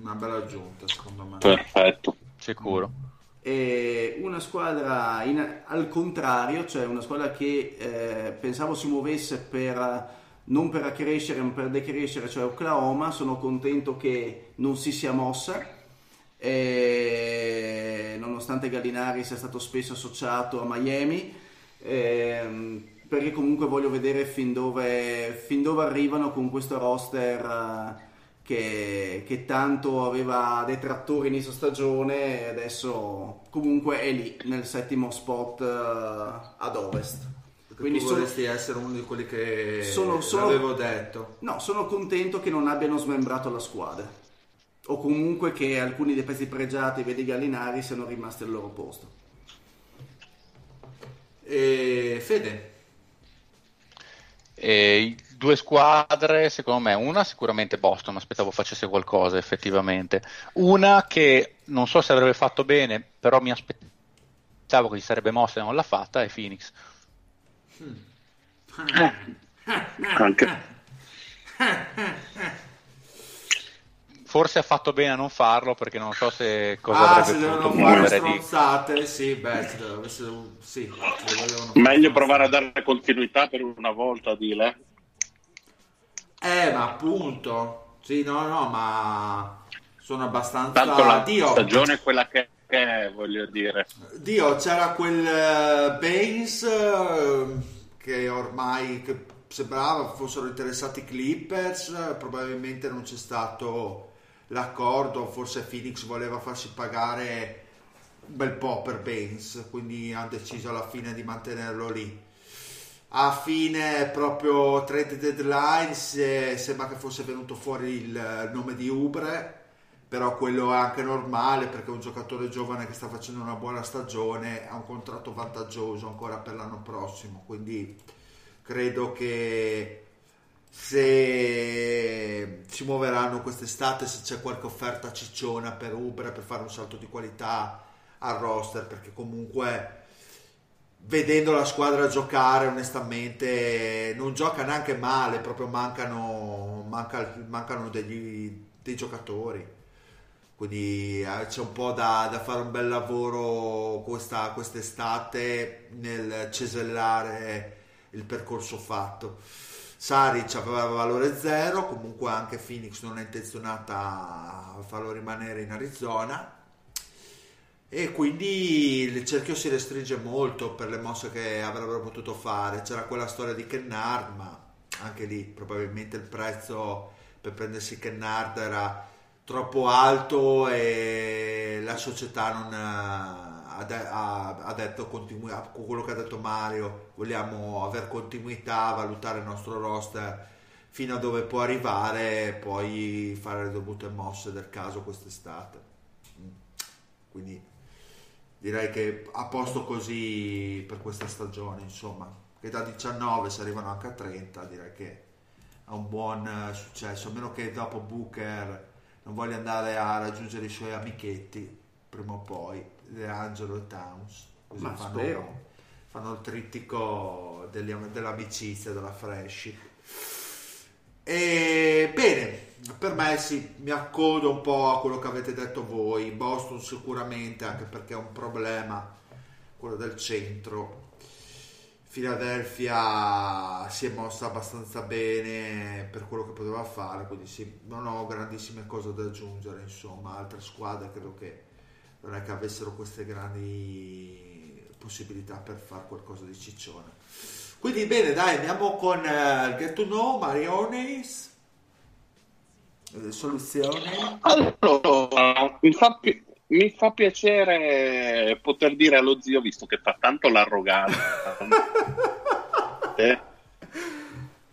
una bella aggiunta, secondo me. perfetto Sicuro. E una squadra in- al contrario, cioè una squadra che eh, pensavo si muovesse per non per accrescere ma per decrescere, cioè Oklahoma. Sono contento che non si sia mossa. e nonostante Gallinari sia stato spesso associato a Miami, ehm, perché comunque voglio vedere fin dove, fin dove arrivano con questo roster eh, che, che tanto aveva detrattori inizio stagione e adesso comunque è lì nel settimo spot eh, ad ovest. Quindi tu sono, vorresti essere uno di quelli che Sono- sono- avevo detto. no, sono contento che non abbiano smembrato la squadra o comunque che alcuni dei pezzi pregiati, vedi Gallinari, siano rimasti al loro posto. E Fede? E due squadre, secondo me, una sicuramente Boston, aspettavo facesse qualcosa effettivamente. Una che non so se avrebbe fatto bene, però mi aspettavo che si sarebbe mossa e non l'ha fatta, è Phoenix. Anche. Forse ha fatto bene a non farlo perché non so se cosa ah, avrebbe se devono potuto muovere di... sì, beh, se sì, meglio provare a dare continuità per una volta Dile. Eh, ma appunto, sì, no, no, ma sono abbastanza... tanto la Dio, stagione è quella che è voglio dire Dio, c'era quel eh, Baines eh, che ormai che sembrava fossero interessati i Clippers, eh, probabilmente non c'è stato l'accordo, forse Phoenix voleva farsi pagare un bel po' per Baines, quindi hanno deciso alla fine di mantenerlo lì. A fine proprio trade deadline se- sembra che fosse venuto fuori il nome di Ubre, però quello è anche normale perché un giocatore giovane che sta facendo una buona stagione ha un contratto vantaggioso ancora per l'anno prossimo, quindi credo che se si muoveranno quest'estate, se c'è qualche offerta cicciona per Ubre per fare un salto di qualità al roster, perché comunque vedendo la squadra giocare onestamente non gioca neanche male, proprio mancano, manca- mancano degli- dei giocatori. Quindi eh, c'è un po' da, da fare un bel lavoro questa, quest'estate nel cesellare il percorso fatto. Saric aveva valore zero, comunque anche Phoenix non è intenzionata a farlo rimanere in Arizona e quindi il cerchio si restringe molto per le mosse che avrebbero potuto fare. C'era quella storia di Kennard, ma anche lì probabilmente il prezzo per prendersi Kennard era troppo alto e la società non ha, ha ha- ha detto continu- ha- con quello che ha detto Mario vogliamo avere continuità valutare il nostro roster fino a dove può arrivare e poi fare le dovute mosse del caso quest'estate. Quindi direi che a posto così per questa stagione insomma che da 19 si arrivano anche a 30 direi che è un buon eh, successo a meno che dopo Booker non voglia andare a raggiungere i suoi amichetti prima o poi De Angelo e Towns Così Ma fanno, spero. fanno il trittico degli- dell'amicizia, della fresh. E bene, per me sì, mi accodo un po' a quello che avete detto voi. Boston sicuramente, anche perché è un problema, quello del centro. Philadelphia si è mossa abbastanza bene per quello che poteva fare, quindi sì, non ho grandissime cose da aggiungere, insomma, altre squadre credo che non è che avessero queste grandi possibilità per fare qualcosa di ciccione. Quindi bene, dai, andiamo con eh, Get to Know, Mariones, Eh, soluzione. Allora, mi fa, pi- mi fa piacere poter dire allo zio, visto che fa tanto l'arroganza, eh,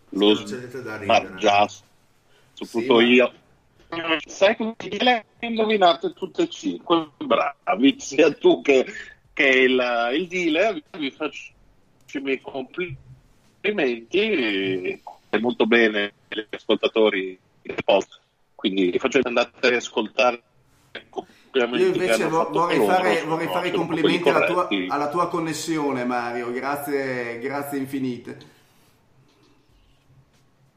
lo smargiasso, soprattutto Sì, ma- io. Sai che le hai indovinate tutte e cinque, bravi, sia tu che, che il, il dealer, vi faccio i miei complimenti, è molto bene gli ascoltatori del post, quindi vi faccio andare ad ascoltare. Io invece vo- vorrei fare, vorrei fare i complimenti alla tua, alla tua connessione, Mario. Grazie, grazie infinite.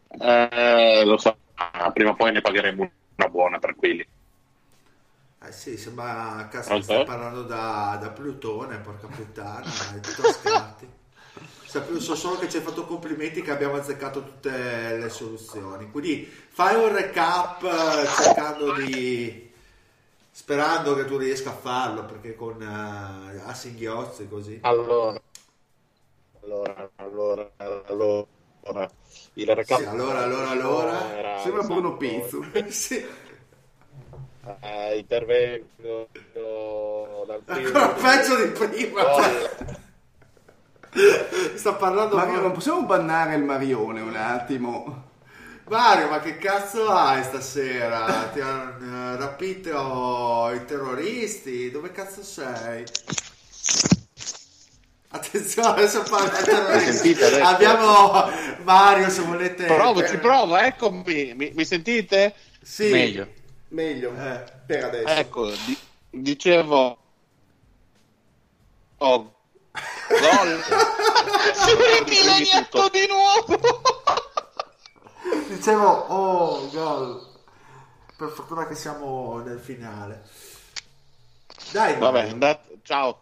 Eh, lo so, prima o poi ne pagheremo una buona, tranquilli. Eh sì, sembra Pronto? stai parlando da, da Plutone, porca puttana, è tutto a scatti. Sapevo so solo che ci hai fatto complimenti che abbiamo azzeccato tutte le soluzioni. Quindi fai un recap eh, cercando di sperando che tu riesca a farlo perché con eh, a singhiozzi così. Allora, allora, allora, allora, il recap Sì, allora, allora, allora. Sembra Bruno Pizzo. (laughs) sì. eh, intervengo dal Ancora peggio di prima. (laughs) Sta parlando Mario, proprio- non possiamo bannare il Marione un attimo? Mario, ma che cazzo hai stasera? Ti hanno eh, rapito i terroristi? Dove cazzo sei? Attenzione, adesso parla terroristi. Abbiamo Mario, se volete. Provo, ci provo, eccomi, mi, mi sentite? Sì, Meglio. Meglio, Eh. per adesso. Ecco, di- dicevo... Oh, gol. Perché l'hai detto di nuovo? Dicevo, oh, gol. Per fortuna che siamo nel finale. Dai, Vabbè, andate, ciao.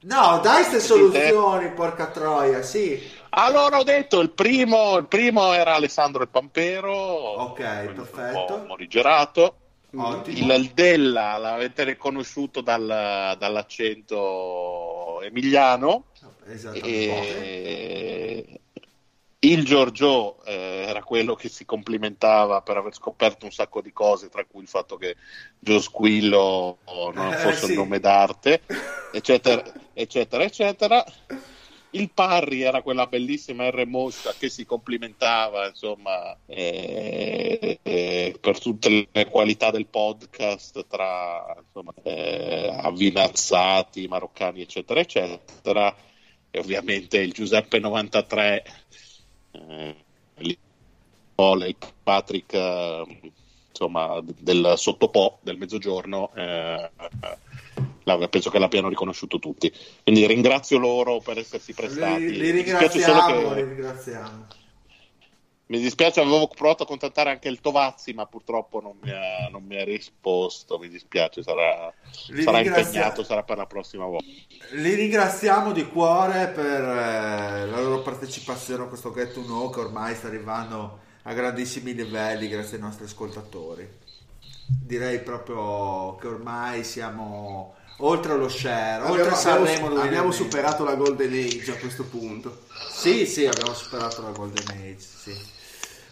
No, dai ste soluzioni, porca troia, sì. Allora ho detto, il primo, il primo era Alessandro il Pampero. Ok, perfetto. Morigerato. Ottimo. Il, Della l'avete riconosciuto dal- dall'accento emiliano. Esattamente. E il Giorgio eh, era quello che si complimentava per aver scoperto un sacco di cose, tra cui il fatto che Gio Squillo non Eh, fosse sì. un nome d'arte, (laughs) eccetera, eccetera, eccetera. Il Parri era quella bellissima R Moscia che si complimentava, insomma, eh, eh, per tutte le qualità del podcast tra insomma, eh, avvinazzati, maroccani, eccetera, eccetera. E ovviamente il Giuseppe 93, eh, Paul, il Patrick, eh, insomma, del sottopò del mezzogiorno. eh, penso che l'abbiano riconosciuto tutti. Quindi ringrazio loro per essersi prestati. Li, li ringraziamo, che- li ringraziamo. Mi dispiace, avevo provato a contattare anche il Tovazzi, ma purtroppo non mi ha, non mi ha risposto. Mi dispiace, sarà, sarà ringrazia- impegnato, sarà per la prossima volta. Li ringraziamo di cuore per eh, la loro partecipazione a questo Get to Know che ormai sta arrivando a grandissimi livelli grazie ai nostri ascoltatori. Direi proprio che ormai siamo oltre lo share, oltre Abbiamo, Sanremo abbiamo, abbiamo 2020. superato la Golden Age a questo punto. Sì, sì, abbiamo superato la Golden Age, sì.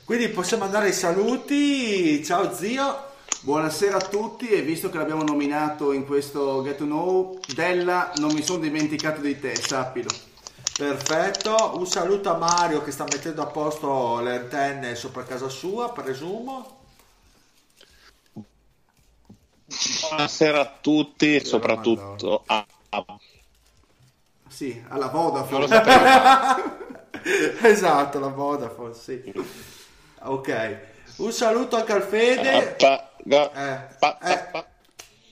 Quindi possiamo andare ai saluti. Ciao zio. Buonasera a tutti e visto che l'abbiamo nominato in questo Get to Know, Della, non mi sono dimenticato di te, sappilo. Perfetto, un saluto a Mario che sta mettendo a posto le antenne sopra casa sua, presumo. Buonasera a tutti e soprattutto a, Sì, alla Vodafone. (laughs) esatto, la Vodafone, sì. Ok, un saluto anche al Fede. Ga- Eh, eh.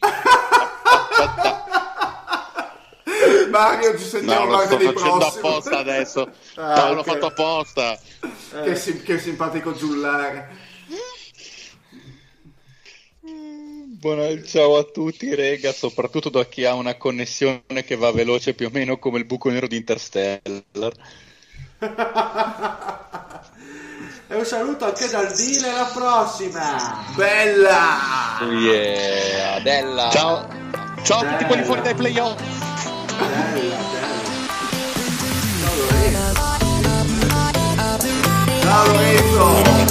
(laughs) Mario, ci sentiamo No, lo sto facendo apposta adesso. (laughs) Ah, No, l'ho ok. fatto apposta. Che, sim- che simpatico giullare. Buona- ciao a tutti, rega, soprattutto da chi ha una connessione che va veloce più o meno come il buco nero di Interstellar. (laughs) Un saluto anche dal Dile, alla prossima! Bella! Oh yeah, Adella. Ciao, ciao a tutti quelli fuori dai playoff. Bella, bella. Ciao Lorenzo! Ma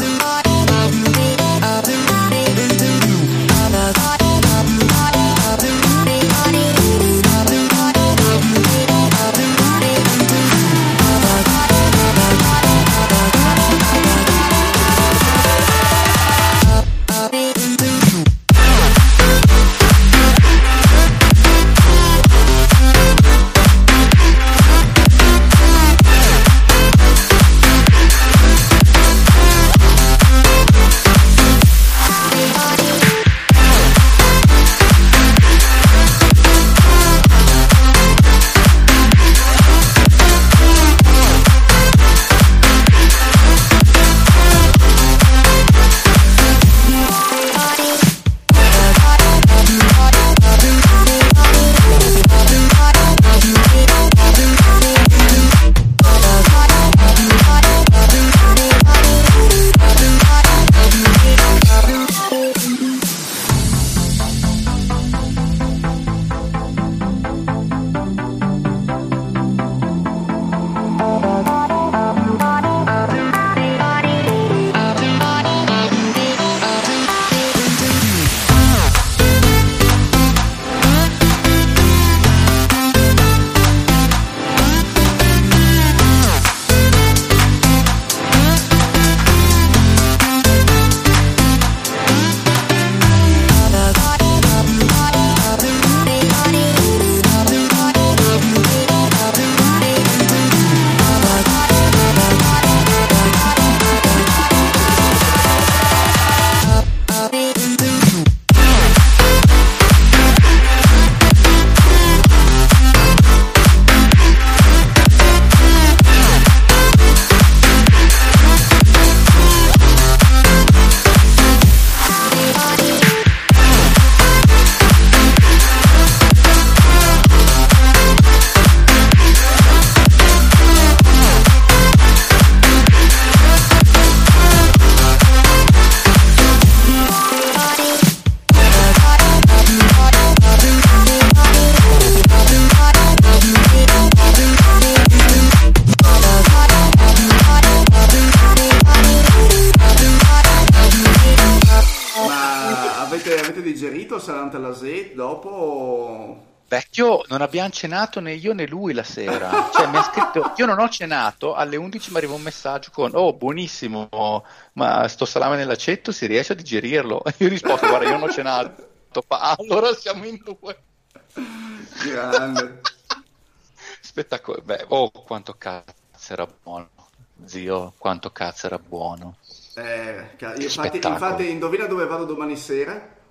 non abbiamo cenato né io né lui la sera. Cioè, mi ha scritto, io non ho cenato, alle 11 mi arriva un messaggio con, oh, buonissimo, ma sto salame nell'aceto si riesce a digerirlo? (laughs) Io risposto, guarda, io non ho cenato. Allora siamo in due. Grande. Spettacolo. Beh, oh, quanto cazzo era buono. Zio, quanto cazzo era buono. Eh, io infatti, infatti, indovina dove vado domani sera?